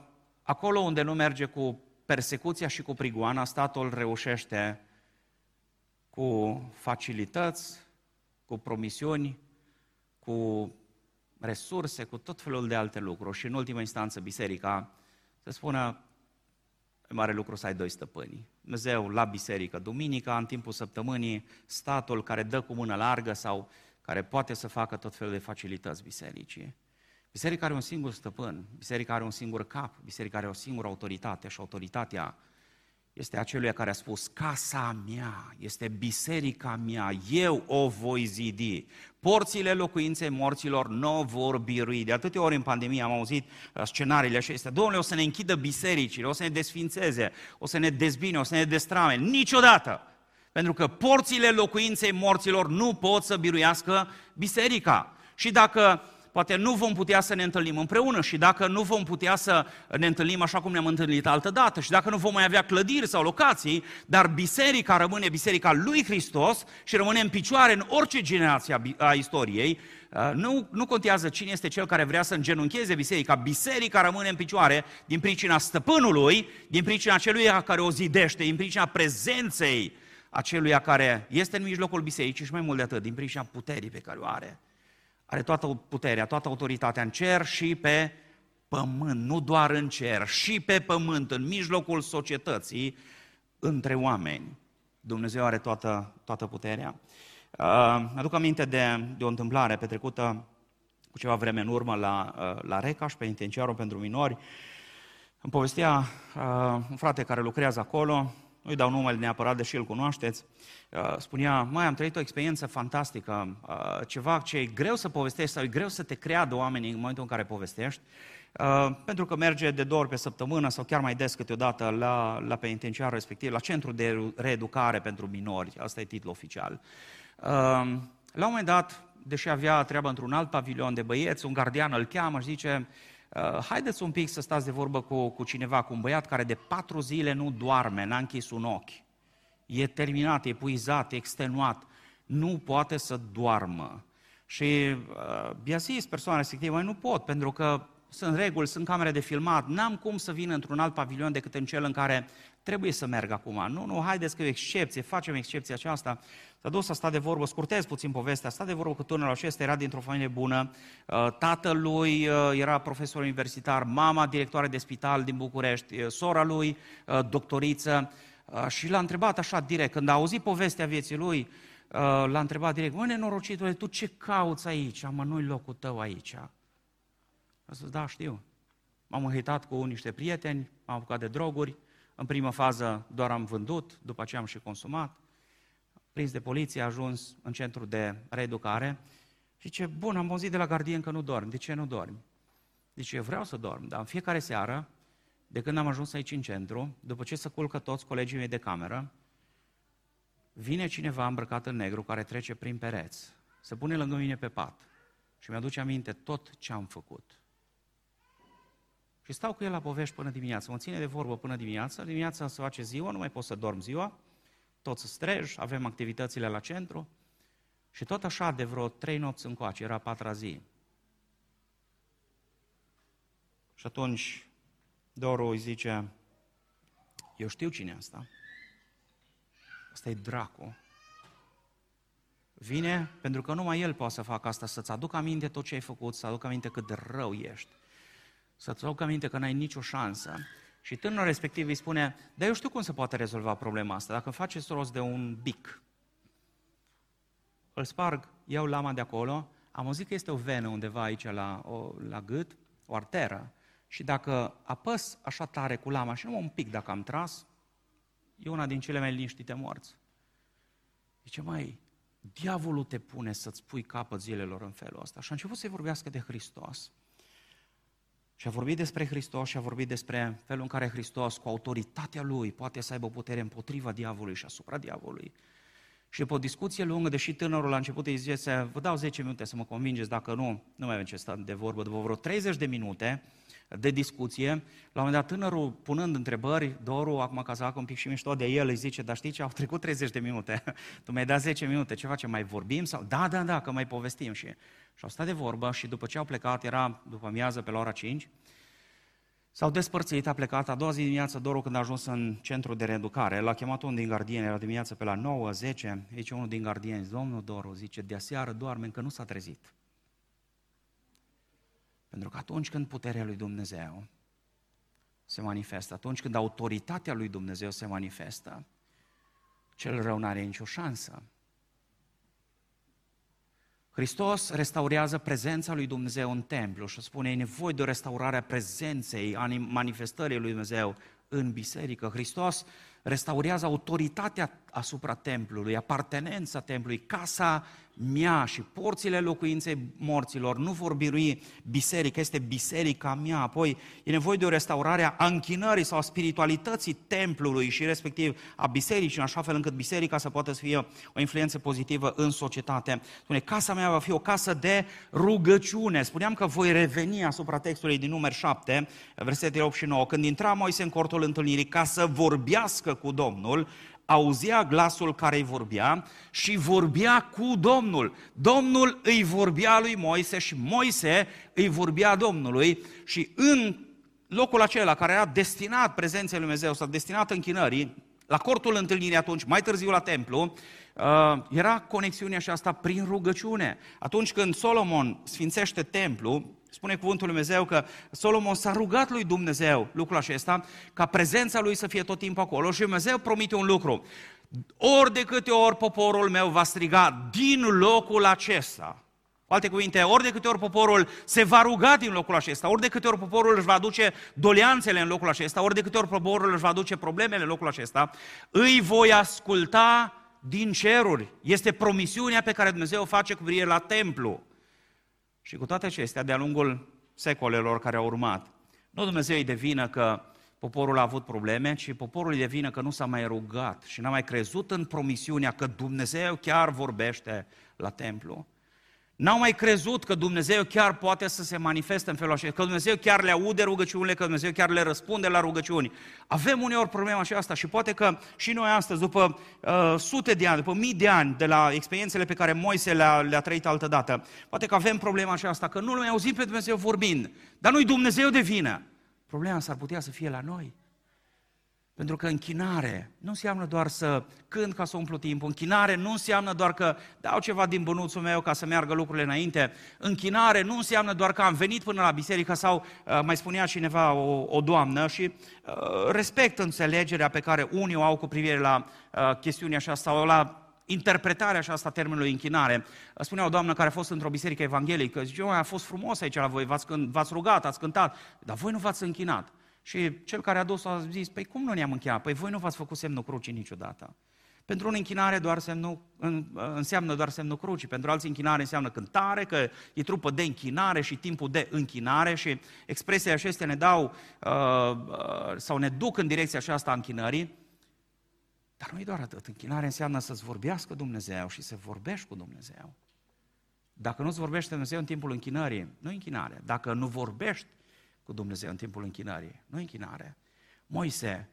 acolo unde nu merge cu persecuția și cu prigoana, statul reușește cu facilități, cu promisiuni, cu resurse, cu tot felul de alte lucruri și în ultima instanță biserica să spună e mare lucru să ai doi stăpâni. Dumnezeu la biserică, duminica, în timpul săptămânii, statul care dă cu mână largă sau care poate să facă tot felul de facilități bisericii. Biserica are un singur stăpân, biserica are un singur cap, biserica are o singură autoritate și autoritatea este acelui care a spus, casa mea este biserica mea, eu o voi zidi. Porțile locuinței morților nu vor birui. De atâtea ori în pandemie am auzit uh, scenariile acestea. Domnule, o să ne închidă bisericile, o să ne desfințeze, o să ne dezbine, o să ne destrame. Niciodată! Pentru că porțile locuinței morților nu pot să biruiască biserica. Și dacă poate nu vom putea să ne întâlnim împreună și dacă nu vom putea să ne întâlnim așa cum ne-am întâlnit altă dată și dacă nu vom mai avea clădiri sau locații, dar biserica rămâne biserica lui Hristos și rămâne în picioare în orice generație a istoriei, uh, nu, nu contează cine este cel care vrea să îngenuncheze biserica, biserica rămâne în picioare din pricina stăpânului, din pricina celui care o zidește, din pricina prezenței acelui care este în mijlocul bisericii și mai mult de atât, din pricina puterii pe care o are are toată puterea, toată autoritatea în cer și pe pământ, nu doar în cer, și pe pământ, în mijlocul societății, între oameni. Dumnezeu are toată, toată puterea. Uh, aduc aminte de, de o întâmplare petrecută cu ceva vreme în urmă la, uh, la Recaș, penitenciarul pentru minori. Îmi povestea uh, un frate care lucrează acolo, nu-i dau numele neapărat, deși îl cunoașteți, uh, spunea, mai am trăit o experiență fantastică, uh, ceva ce e greu să povestești sau e greu să te creadă oamenii în momentul în care povestești, uh, pentru că merge de două ori pe săptămână sau chiar mai des câteodată la, la penitenciar respectiv, la centru de reeducare pentru minori, asta e titlul oficial. La un moment dat, deși avea treabă într-un alt pavilion de băieți, un gardian îl cheamă și zice, Uh, haideți un pic să stați de vorbă cu, cu cineva, cu un băiat care de patru zile nu doarme, n-a închis un ochi. E terminat, e epuizat, e extenuat, nu poate să doarmă. Și uh, i-a zis persoana respectivă, nu pot, pentru că sunt reguli, sunt camere de filmat, n-am cum să vin într-un alt pavilion decât în cel în care trebuie să merg acum. Nu, nu, haideți că e o excepție, facem excepția aceasta. S-a dus, a stat de vorbă, scurtez puțin povestea, a stat de vorbă cu tânărul acesta, era dintr-o familie bună, uh, tatălui uh, era profesor universitar, mama directoare de spital din București, uh, sora lui doctoriță și l-a întrebat așa direct, când a auzit povestea vieții lui, l-a întrebat direct, mă, nenorocitule, tu ce cauți aici? Mă, nu locul tău aici. A spus, da, știu. M-am înhitat cu niște prieteni, m-am apucat de droguri, în prima fază doar am vândut, după aceea am și consumat. Prins de poliție, a ajuns în centru de reeducare și zice, bun, am auzit de la gardien că nu dormi. De ce nu dormi? Zice, eu vreau să dorm, dar în fiecare seară, de când am ajuns aici în centru, după ce se culcă toți colegii mei de cameră, vine cineva îmbrăcat în negru care trece prin pereți, se pune lângă mine pe pat și mi-aduce aminte tot ce am făcut. Și stau cu el la povești până dimineața. Mă ține de vorbă până dimineața. Dimineața se face ziua, nu mai pot să dorm ziua. Tot să strej, avem activitățile la centru. Și tot așa, de vreo trei nopți încoace, era patra zi. Și atunci, Doru îi zice, eu știu cine e asta. Asta e dracu. Vine pentru că numai el poate să facă asta, să-ți aducă aminte tot ce ai făcut, să aducă aminte cât de rău ești să-ți aduc aminte că n-ai nicio șansă. Și tânărul respectiv îi spune, dar eu știu cum se poate rezolva problema asta, dacă faceți rost de un bic. Îl sparg, iau lama de acolo, am auzit că este o venă undeva aici la, o, la gât, o arteră, Și dacă apăs așa tare cu lama și numai un pic dacă am tras, e una din cele mai liniștite morți. Zice, mai, diavolul te pune să-ți pui capăt zilelor în felul ăsta. Și a început să-i vorbească de Hristos. Și a vorbit despre Hristos și a vorbit despre felul în care Hristos, cu autoritatea Lui, poate să aibă putere împotriva diavolului și asupra diavolului. Și după o discuție lungă, deși tânărul la început îi zice, vă dau 10 minute să mă convingeți, dacă nu, nu mai avem ce sta de vorbă, după vreo 30 de minute de discuție, la un moment dat tânărul punând întrebări, Doru, acum ca să fac un pic și mișto de el, îi zice, dar știi ce, au trecut 30 de minute, *laughs* tu mi-ai dat 10 minute, ce facem, mai vorbim? sau? Da, da, da, că mai povestim și... Și au stat de vorbă și după ce au plecat, era după amiază pe la ora 5, S-au despărțit, a plecat a doua zi dimineață, Doru când a ajuns în centru de reeducare, l-a chemat unul din gardieni, era dimineața pe la 9, 10, zice unul din gardieni, domnul Doru, zice, de aseară doarme, încă nu s-a trezit. Pentru că atunci când puterea lui Dumnezeu se manifestă, atunci când autoritatea lui Dumnezeu se manifestă, cel rău n-are nicio șansă. Hristos restaurează prezența lui Dumnezeu în templu și spune, e nevoie de o restaurare a prezenței, a manifestării lui Dumnezeu în biserică. Hristos restaurează autoritatea asupra templului, apartenența templului, casa mea și porțile locuinței morților nu vor birui biserica, este biserica mea. Apoi e nevoie de o restaurare a închinării sau a spiritualității templului și respectiv a bisericii, în așa fel încât biserica să poată să fie o influență pozitivă în societate. Spune, casa mea va fi o casă de rugăciune. Spuneam că voi reveni asupra textului din număr 7, versetele 8 și 9. Când intra Moise în cortul întâlnirii ca să vorbească cu Domnul, auzea glasul care îi vorbea și vorbea cu Domnul. Domnul îi vorbea lui Moise și Moise îi vorbea Domnului și în locul acela care era destinat prezenței lui Dumnezeu sau destinat închinării, la cortul întâlnirii atunci, mai târziu la templu, uh, era conexiunea și asta prin rugăciune. Atunci când Solomon sfințește templu, Spune cuvântul lui Dumnezeu că Solomon s-a rugat lui Dumnezeu lucrul acesta, ca prezența lui să fie tot timpul acolo și Dumnezeu promite un lucru. Ori de câte ori poporul meu va striga din locul acesta, cu alte cuvinte, ori de câte ori poporul se va ruga din locul acesta, ori de câte ori poporul își va aduce doleanțele în locul acesta, ori de câte ori poporul își va aduce problemele în locul acesta, îi voi asculta din ceruri. Este promisiunea pe care Dumnezeu o face cu privire la templu. Și cu toate acestea, de-a lungul secolelor care au urmat, nu Dumnezeu îi devină că poporul a avut probleme, ci poporul îi devină că nu s-a mai rugat și n-a mai crezut în promisiunea că Dumnezeu chiar vorbește la templu. N-au mai crezut că Dumnezeu chiar poate să se manifeste în felul acesta, că Dumnezeu chiar le aude rugăciunile, că Dumnezeu chiar le răspunde la rugăciuni. Avem uneori problema aceasta și poate că și noi astăzi, după uh, sute de ani, după mii de ani de la experiențele pe care Moise le-a, le trăit altă dată, poate că avem problema aceasta, că nu l-am auzit pe Dumnezeu vorbind, dar nu-i Dumnezeu de vină. Problema s-ar putea să fie la noi. Pentru că închinare nu înseamnă doar să cânt ca să umplu timpul, închinare nu înseamnă doar că dau ceva din bănuțul meu ca să meargă lucrurile înainte, închinare nu înseamnă doar că am venit până la biserică sau uh, mai spunea cineva o, o doamnă și uh, respect înțelegerea pe care unii o au cu privire la uh, chestiunea așa sau la interpretarea aceasta termenului închinare. Spunea o doamnă care a fost într-o biserică evanghelică, zice, a fost frumos aici la voi, v-ați, v-ați rugat, ați cântat, dar voi nu v-ați închinat. Și cel care a dus a zis, păi cum nu ne-am încheiat? Păi voi nu v-ați făcut semnul crucii niciodată. Pentru un închinare doar semnul, înseamnă doar semnul crucii, pentru alții închinare înseamnă cântare, că e trupă de închinare și timpul de închinare și expresia acestea ne dau uh, uh, sau ne duc în direcția aceasta a închinării. Dar nu e doar atât. Închinare înseamnă să-ți vorbească Dumnezeu și să vorbești cu Dumnezeu. Dacă nu-ți vorbește Dumnezeu în timpul închinării, nu închinare. Dacă nu vorbești cu Dumnezeu în timpul închinării. Nu închinare. Moise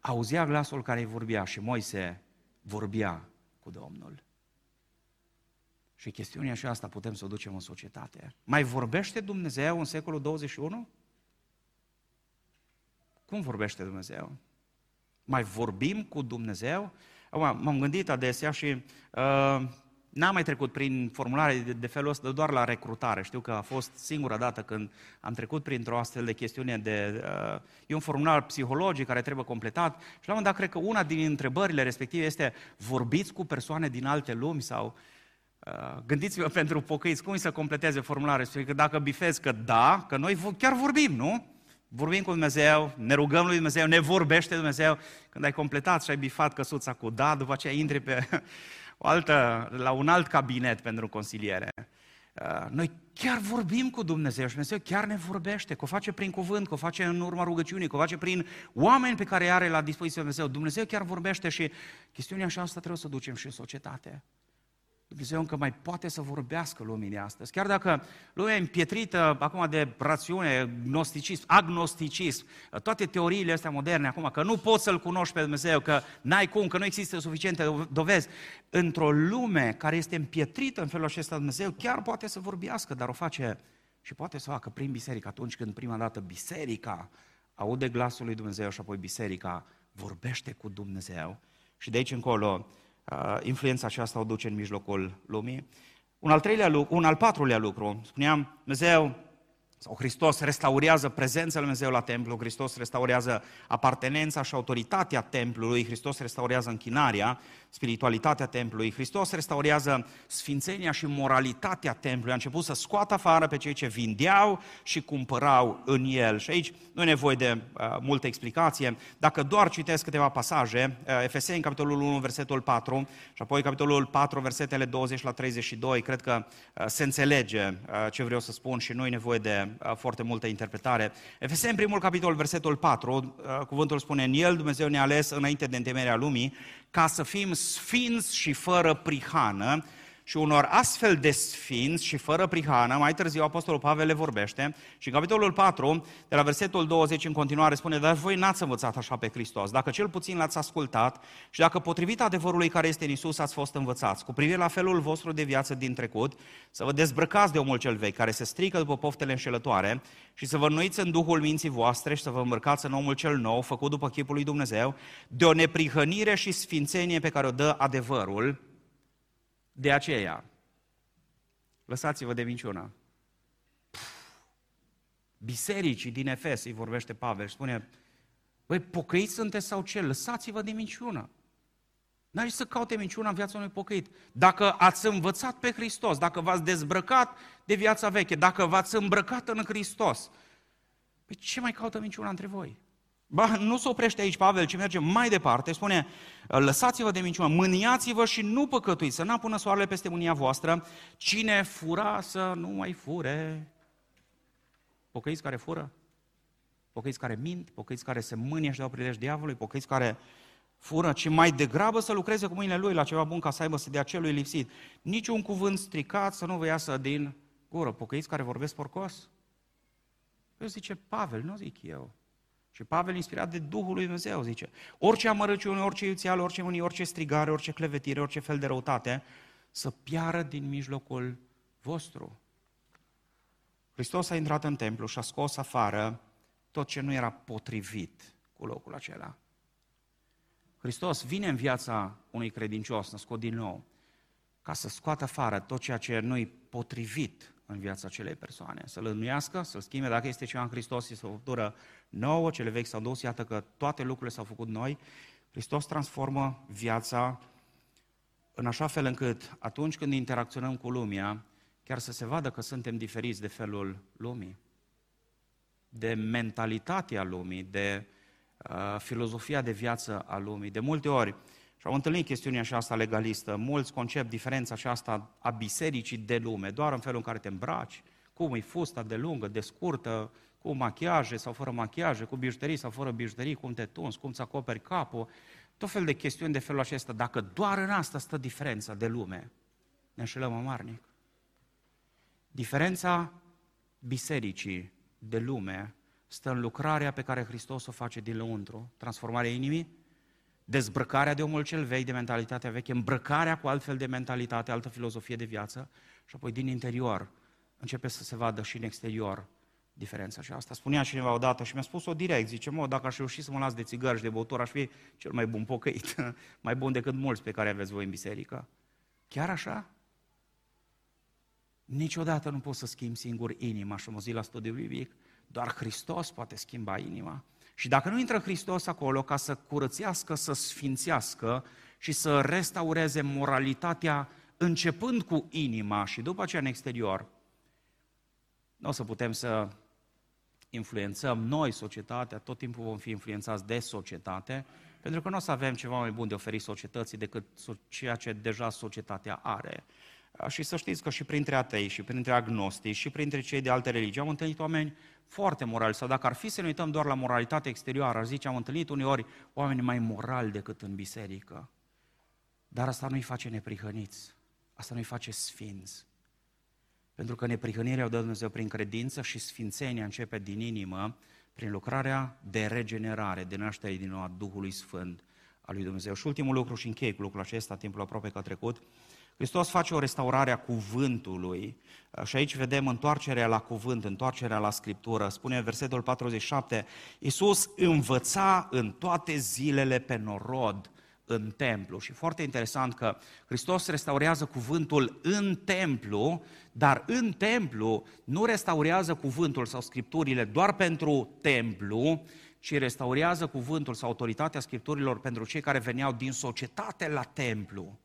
auzea glasul care îi vorbea și Moise vorbea cu Domnul. Și chestiunea și asta putem să o ducem în societate. Mai vorbește Dumnezeu în secolul 21? Cum vorbește Dumnezeu? Mai vorbim cu Dumnezeu? Acum, m-am gândit adesea și uh, N-am mai trecut prin formulare de, de felul ăsta doar la recrutare. Știu că a fost singura dată când am trecut printr-o astfel de chestiune de... Uh, e un formular psihologic care trebuie completat și la un moment dat cred că una din întrebările respective este vorbiți cu persoane din alte lumi sau... Uh, gândiți-vă *laughs* pentru pocăiți, cum să completeze formulare? Spune că dacă bifezi că da, că noi chiar vorbim, nu? Vorbim cu Dumnezeu, ne rugăm lui Dumnezeu, ne vorbește Dumnezeu. Când ai completat și ai bifat căsuța cu da, după aceea intri pe *laughs* o altă, la un alt cabinet pentru consiliere. Uh, noi chiar vorbim cu Dumnezeu și Dumnezeu chiar ne vorbește, că o face prin cuvânt, că o face în urma rugăciunii, că o face prin oameni pe care îi are la dispoziție Dumnezeu. Dumnezeu chiar vorbește și chestiunea așa asta trebuie să o ducem și în societate. Dumnezeu încă mai poate să vorbească lumii de astăzi. Chiar dacă lumea e împietrită acum de rațiune, gnosticism, agnosticism, toate teoriile astea moderne acum, că nu poți să-L cunoști pe Dumnezeu, că n-ai cum, că nu există suficiente dovezi. Într-o lume care este împietrită în felul acesta, Dumnezeu chiar poate să vorbească, dar o face și poate să o facă prin biserică atunci când prima dată biserica aude glasul lui Dumnezeu și apoi biserica vorbește cu Dumnezeu. Și de aici încolo Uh, influența aceasta o duce în mijlocul lumii. Un al, treilea lucru, un al patrulea lucru, spuneam, Dumnezeu sau Hristos restaurează prezența lui Dumnezeu la templu, Hristos restaurează apartenența și autoritatea templului, Hristos restaurează închinarea, spiritualitatea templului, Hristos restaurează sfințenia și moralitatea templului, a început să scoată afară pe cei ce vindeau și cumpărau în el. Și aici nu e nevoie de uh, multă explicație. Dacă doar citesc câteva pasaje, uh, Efeseni, capitolul 1, versetul 4, și apoi capitolul 4, versetele 20 la 32, cred că uh, se înțelege uh, ce vreau să spun și nu e nevoie de uh, foarte multă interpretare. Efeseni, primul capitol, versetul 4, uh, cuvântul spune, în el Dumnezeu ne-a ales înainte de întemeierea lumii, ca să fim sfinți și fără prihană, și unor astfel de sfinți și fără prihană, mai târziu Apostolul Pavel le vorbește și în capitolul 4, de la versetul 20 în continuare spune, dar voi n-ați învățat așa pe Hristos, dacă cel puțin l-ați ascultat și dacă potrivit adevărului care este în Isus ați fost învățați, cu privire la felul vostru de viață din trecut, să vă dezbrăcați de omul cel vechi care se strică după poftele înșelătoare și să vă înnoiți în Duhul minții voastre și să vă îmbrăcați în omul cel nou, făcut după chipul lui Dumnezeu, de o neprihănire și sfințenie pe care o dă adevărul, de aceea, lăsați-vă de minciună. Bisericii din Efes, îi vorbește Pavel și spune, băi, pocăiți sunteți sau ce? Lăsați-vă de minciună. N-ai să caute minciuna în viața unui pocăit. Dacă ați învățat pe Hristos, dacă v-ați dezbrăcat de viața veche, dacă v-ați îmbrăcat în Hristos, păi ce mai caută minciuna între voi? Ba, nu se oprește aici Pavel, ci merge mai departe, spune, lăsați-vă de minciună, mâniați-vă și nu păcătuiți, să n-apună soarele peste mânia voastră, cine fura să nu mai fure. Pocăiți care fură, pocăiți care mint, pocăiți care se mânie și dau prilej diavolului, pocăiți care fură, ci mai degrabă să lucreze cu mâinile lui la ceva bun ca să aibă să dea celui lipsit. Niciun cuvânt stricat să nu vă iasă din gură. Pocăiți care vorbesc porcos. Eu zice Pavel, nu zic eu. Și Pavel, inspirat de Duhul lui Dumnezeu, zice, orice amărăciune, orice iuțială, orice mânie, orice strigare, orice clevetire, orice fel de răutate, să piară din mijlocul vostru. Hristos a intrat în templu și a scos afară tot ce nu era potrivit cu locul acela. Hristos vine în viața unui credincios născut din nou ca să scoată afară tot ceea ce nu-i potrivit în viața acelei persoane. Să-l înnuiască, să-l schimbe, dacă este ceva în Hristos, este o făptură nouă, cele vechi s-au dus, iată că toate lucrurile s-au făcut noi. Hristos transformă viața în așa fel încât atunci când interacționăm cu lumea, chiar să se vadă că suntem diferiți de felul lumii, de mentalitatea lumii, de uh, filozofia de viață a lumii. De multe ori, și am întâlnit chestiunea aceasta legalistă, mulți concep diferența aceasta a bisericii de lume, doar în felul în care te îmbraci, cum e fusta de lungă, de scurtă, cu machiaje sau fără machiaje, cu bijuterii sau fără bijuterii, cum te tunzi, cum îți acoperi capul, tot fel de chestiuni de felul acesta. Dacă doar în asta stă diferența de lume, ne înșelăm amarnic. Diferența bisericii de lume stă în lucrarea pe care Hristos o face din lăuntru, transformarea inimii, dezbrăcarea de omul cel vechi, de mentalitatea veche, îmbrăcarea cu altfel de mentalitate, altă filozofie de viață și apoi din interior începe să se vadă și în exterior diferența aceasta. Spunea cineva odată și mi-a spus-o direct, zice, mă, dacă aș reuși să mă las de țigări și de băutură, aș fi cel mai bun pocăit, *laughs* mai bun decât mulți pe care aveți voi în biserică. Chiar așa? Niciodată nu poți să schimbi singur inima, și am zis la studiul biblic, doar Hristos poate schimba inima. Și dacă nu intră Hristos acolo ca să curățească, să sfințească și să restaureze moralitatea începând cu inima și după aceea în exterior, nu o să putem să influențăm noi societatea, tot timpul vom fi influențați de societate, pentru că nu o să avem ceva mai bun de oferit societății decât ceea ce deja societatea are. Și să știți că și printre atei, și printre agnostici, și printre cei de alte religii am întâlnit oameni foarte morali. Sau dacă ar fi să ne uităm doar la moralitatea exterioară, ar zice, am întâlnit uneori oameni mai morali decât în biserică. Dar asta nu-i face neprihăniți. Asta nu-i face sfinți. Pentru că neprihănirea o dă Dumnezeu prin credință și sfințenia începe din inimă, prin lucrarea de regenerare, de naștere din nou a Duhului Sfânt al lui Dumnezeu. Și ultimul lucru, și închei cu lucrul acesta, timpul aproape că a trecut, Hristos face o restaurare a cuvântului și aici vedem întoarcerea la cuvânt, întoarcerea la Scriptură. Spune versetul 47, Iisus învăța în toate zilele pe norod în templu. Și foarte interesant că Hristos restaurează cuvântul în templu, dar în templu nu restaurează cuvântul sau scripturile doar pentru templu, ci restaurează cuvântul sau autoritatea scripturilor pentru cei care veneau din societate la templu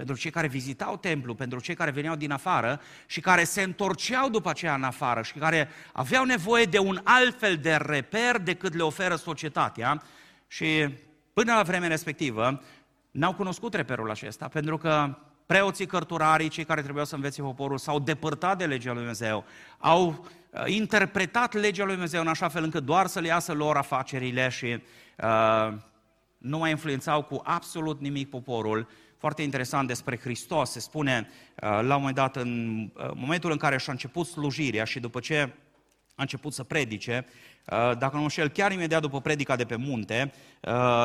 pentru cei care vizitau templu, pentru cei care veneau din afară și care se întorceau după aceea în afară și care aveau nevoie de un alt fel de reper decât le oferă societatea și până la vremea respectivă n-au cunoscut reperul acesta pentru că preoții cărturarii, cei care trebuiau să învețe poporul, s-au depărtat de legea lui Dumnezeu, au uh, interpretat legea lui Dumnezeu în așa fel încât doar să le iasă lor afacerile și uh, nu mai influențau cu absolut nimic poporul foarte interesant despre Hristos. Se spune uh, la un moment dat, în uh, momentul în care și-a început slujirea și după ce a început să predice, uh, dacă nu știu, chiar imediat după predica de pe munte,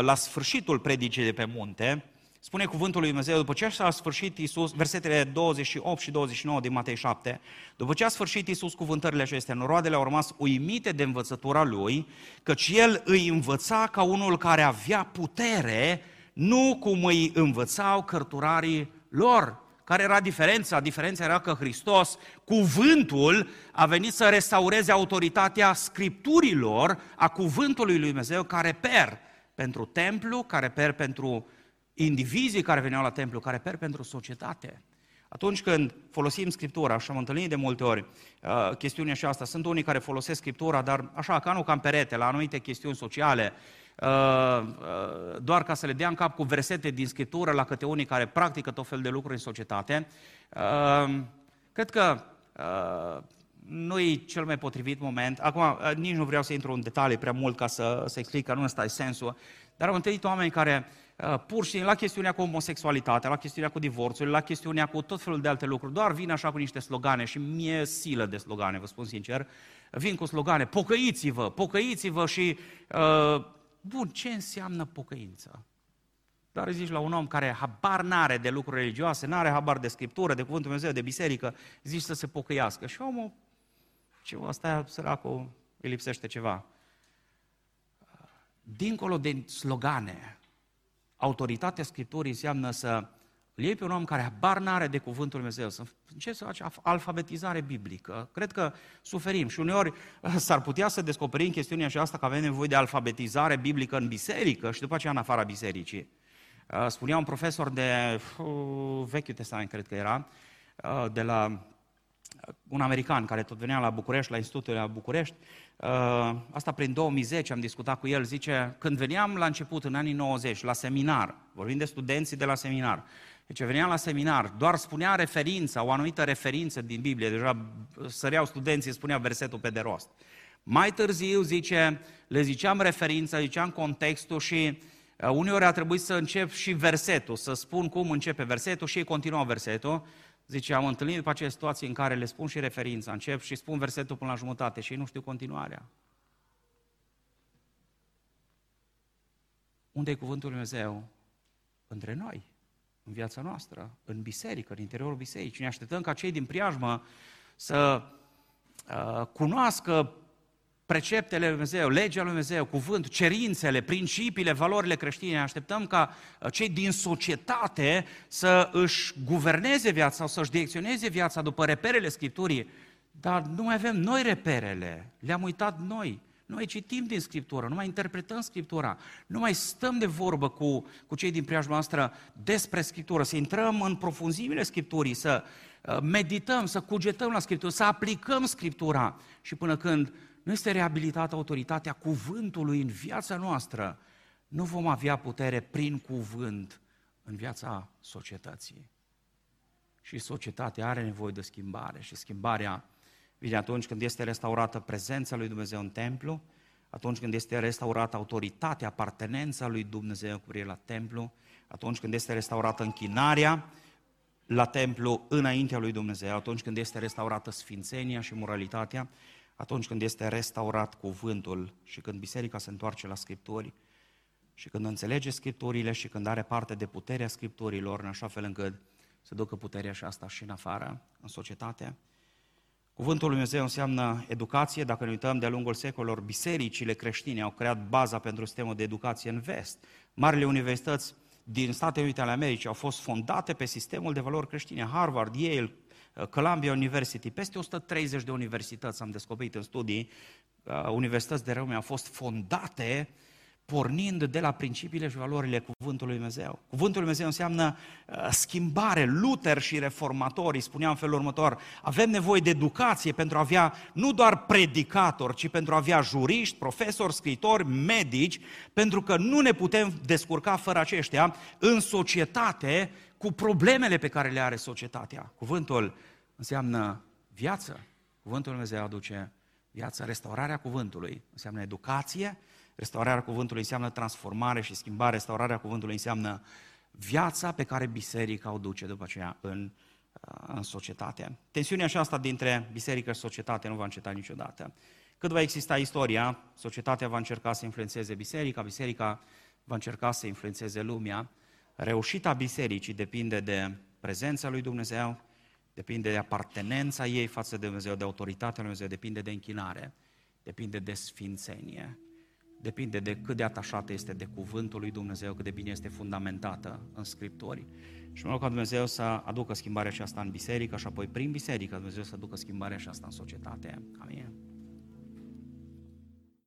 la sfârșitul predicii de pe munte, spune cuvântul lui Dumnezeu, după ce a sfârșit Iisus, versetele 28 și 29 din Matei 7, după ce a sfârșit Iisus cuvântările acestea, noroadele au rămas uimite de învățătura lui, căci el îi învăța ca unul care avea putere nu cum îi învățau cărturarii lor. Care era diferența? Diferența era că Hristos, cuvântul, a venit să restaureze autoritatea scripturilor, a cuvântului lui Dumnezeu, care per pentru templu, care per pentru indivizii care veneau la templu, care per pentru societate. Atunci când folosim Scriptura, și am întâlnit de multe ori uh, chestiunea și asta, sunt unii care folosesc Scriptura, dar așa, ca nu cam perete, la anumite chestiuni sociale, Uh, uh, doar ca să le dea în cap cu versete din Scriptură la câte unii care practică tot fel de lucruri în societate. Uh, cred că nu e cel mai potrivit moment. Acum, nici nu vreau să intru în detalii prea mult ca să, să explic că nu ăsta e sensul, dar am întâlnit oameni care pur și la chestiunea cu homosexualitatea, la chestiunea cu divorțul, la chestiunea cu tot felul de alte lucruri, doar vin așa cu niște slogane și mie silă de slogane, vă spun sincer, vin cu slogane, pocăiți-vă, pocăiți-vă și uh, Bun, ce înseamnă pocăință? Dar zici la un om care habar n-are de lucruri religioase, n-are habar de scriptură, de cuvântul Dumnezeu, de biserică, zici să se pocăiască. Și omul, ce ăsta săracul, îi lipsește ceva. Dincolo de slogane, autoritatea Scripturii înseamnă să îl iei pe un om care habar n-are de cuvântul Lui Dumnezeu, să începi să faci alfabetizare biblică. Cred că suferim și uneori *laughs* s-ar putea să descoperim chestiunea aceasta că avem nevoie de alfabetizare biblică în biserică și după aceea în afara bisericii. Uh, spunea un profesor de uh, Vechiul Testament, cred că era, uh, de la un american care tot venea la București, la Institutul la București, asta prin 2010 am discutat cu el, zice, când veneam la început, în anii 90, la seminar, vorbim de studenții de la seminar, deci veneam la seminar, doar spunea referința, o anumită referință din Biblie, deja săreau studenții, spunea versetul pe de rost. Mai târziu, zice, le ziceam referința, ziceam contextul și uh, uneori a trebuit să încep și versetul, să spun cum începe versetul și ei continuau versetul. Zice, am întâlnit după aceea situații în care le spun și referința, încep și spun versetul până la jumătate și ei nu știu continuarea. Unde e cuvântul Lui Dumnezeu? Între noi în viața noastră, în biserică, în interiorul bisericii. Ne așteptăm ca cei din priajmă să uh, cunoască preceptele lui Dumnezeu, legea lui Dumnezeu, cuvântul, cerințele, principiile, valorile creștine. Ne așteptăm ca uh, cei din societate să își guverneze viața sau să-și direcționeze viața după reperele Scripturii, dar nu mai avem noi reperele, le-am uitat noi. Nu mai citim din Scriptură, nu mai interpretăm Scriptura, nu mai stăm de vorbă cu, cu cei din preajma noastră despre Scriptură, să intrăm în profunzimile Scripturii, să uh, medităm, să cugetăm la Scriptură, să aplicăm Scriptura și până când nu este reabilitată autoritatea cuvântului în viața noastră, nu vom avea putere prin cuvânt în viața societății. Și societatea are nevoie de schimbare și schimbarea vine atunci când este restaurată prezența lui Dumnezeu în templu, atunci când este restaurată autoritatea, apartenența lui Dumnezeu cu la templu, atunci când este restaurată închinarea la templu înaintea lui Dumnezeu, atunci când este restaurată sfințenia și moralitatea, atunci când este restaurat cuvântul și când biserica se întoarce la Scripturi și când înțelege Scripturile și când are parte de puterea Scripturilor în așa fel încât să ducă puterea și asta și în afară, în societate. Cuvântul Lui Dumnezeu înseamnă educație. Dacă ne uităm de-a lungul secolelor, bisericile creștine au creat baza pentru sistemul de educație în vest. Marile universități din Statele Unite ale Americii au fost fondate pe sistemul de valori creștine. Harvard, Yale, Columbia University, peste 130 de universități am descoperit în studii, uh, universități de răume au fost fondate pornind de la principiile și valorile Cuvântului Lui Dumnezeu. Cuvântul Lui Dumnezeu înseamnă uh, schimbare. Luther și reformatorii spuneau în felul următor, avem nevoie de educație pentru a avea nu doar predicatori, ci pentru a avea juriști, profesori, scritori, medici, pentru că nu ne putem descurca fără aceștia în societate cu problemele pe care le are societatea. Cuvântul înseamnă viață. Cuvântul Lui Dumnezeu aduce viață. Restaurarea cuvântului înseamnă educație, Restaurarea cuvântului înseamnă transformare și schimbare, restaurarea cuvântului înseamnă viața pe care biserica o duce după aceea în, uh, în societate. Tensiunea aceasta dintre biserică și societate nu va înceta niciodată. Cât va exista istoria, societatea va încerca să influențeze biserica, biserica va încerca să influențeze lumea. Reușita bisericii depinde de prezența lui Dumnezeu, depinde de apartenența ei față de Dumnezeu, de autoritatea lui Dumnezeu, depinde de închinare, depinde de sfințenie depinde de cât de atașată este de cuvântul lui Dumnezeu, cât de bine este fundamentată în Scripturi. Și mă rog ca Dumnezeu să aducă schimbarea aceasta în biserică și apoi prin biserică Dumnezeu să aducă schimbarea aceasta în societate. Amin.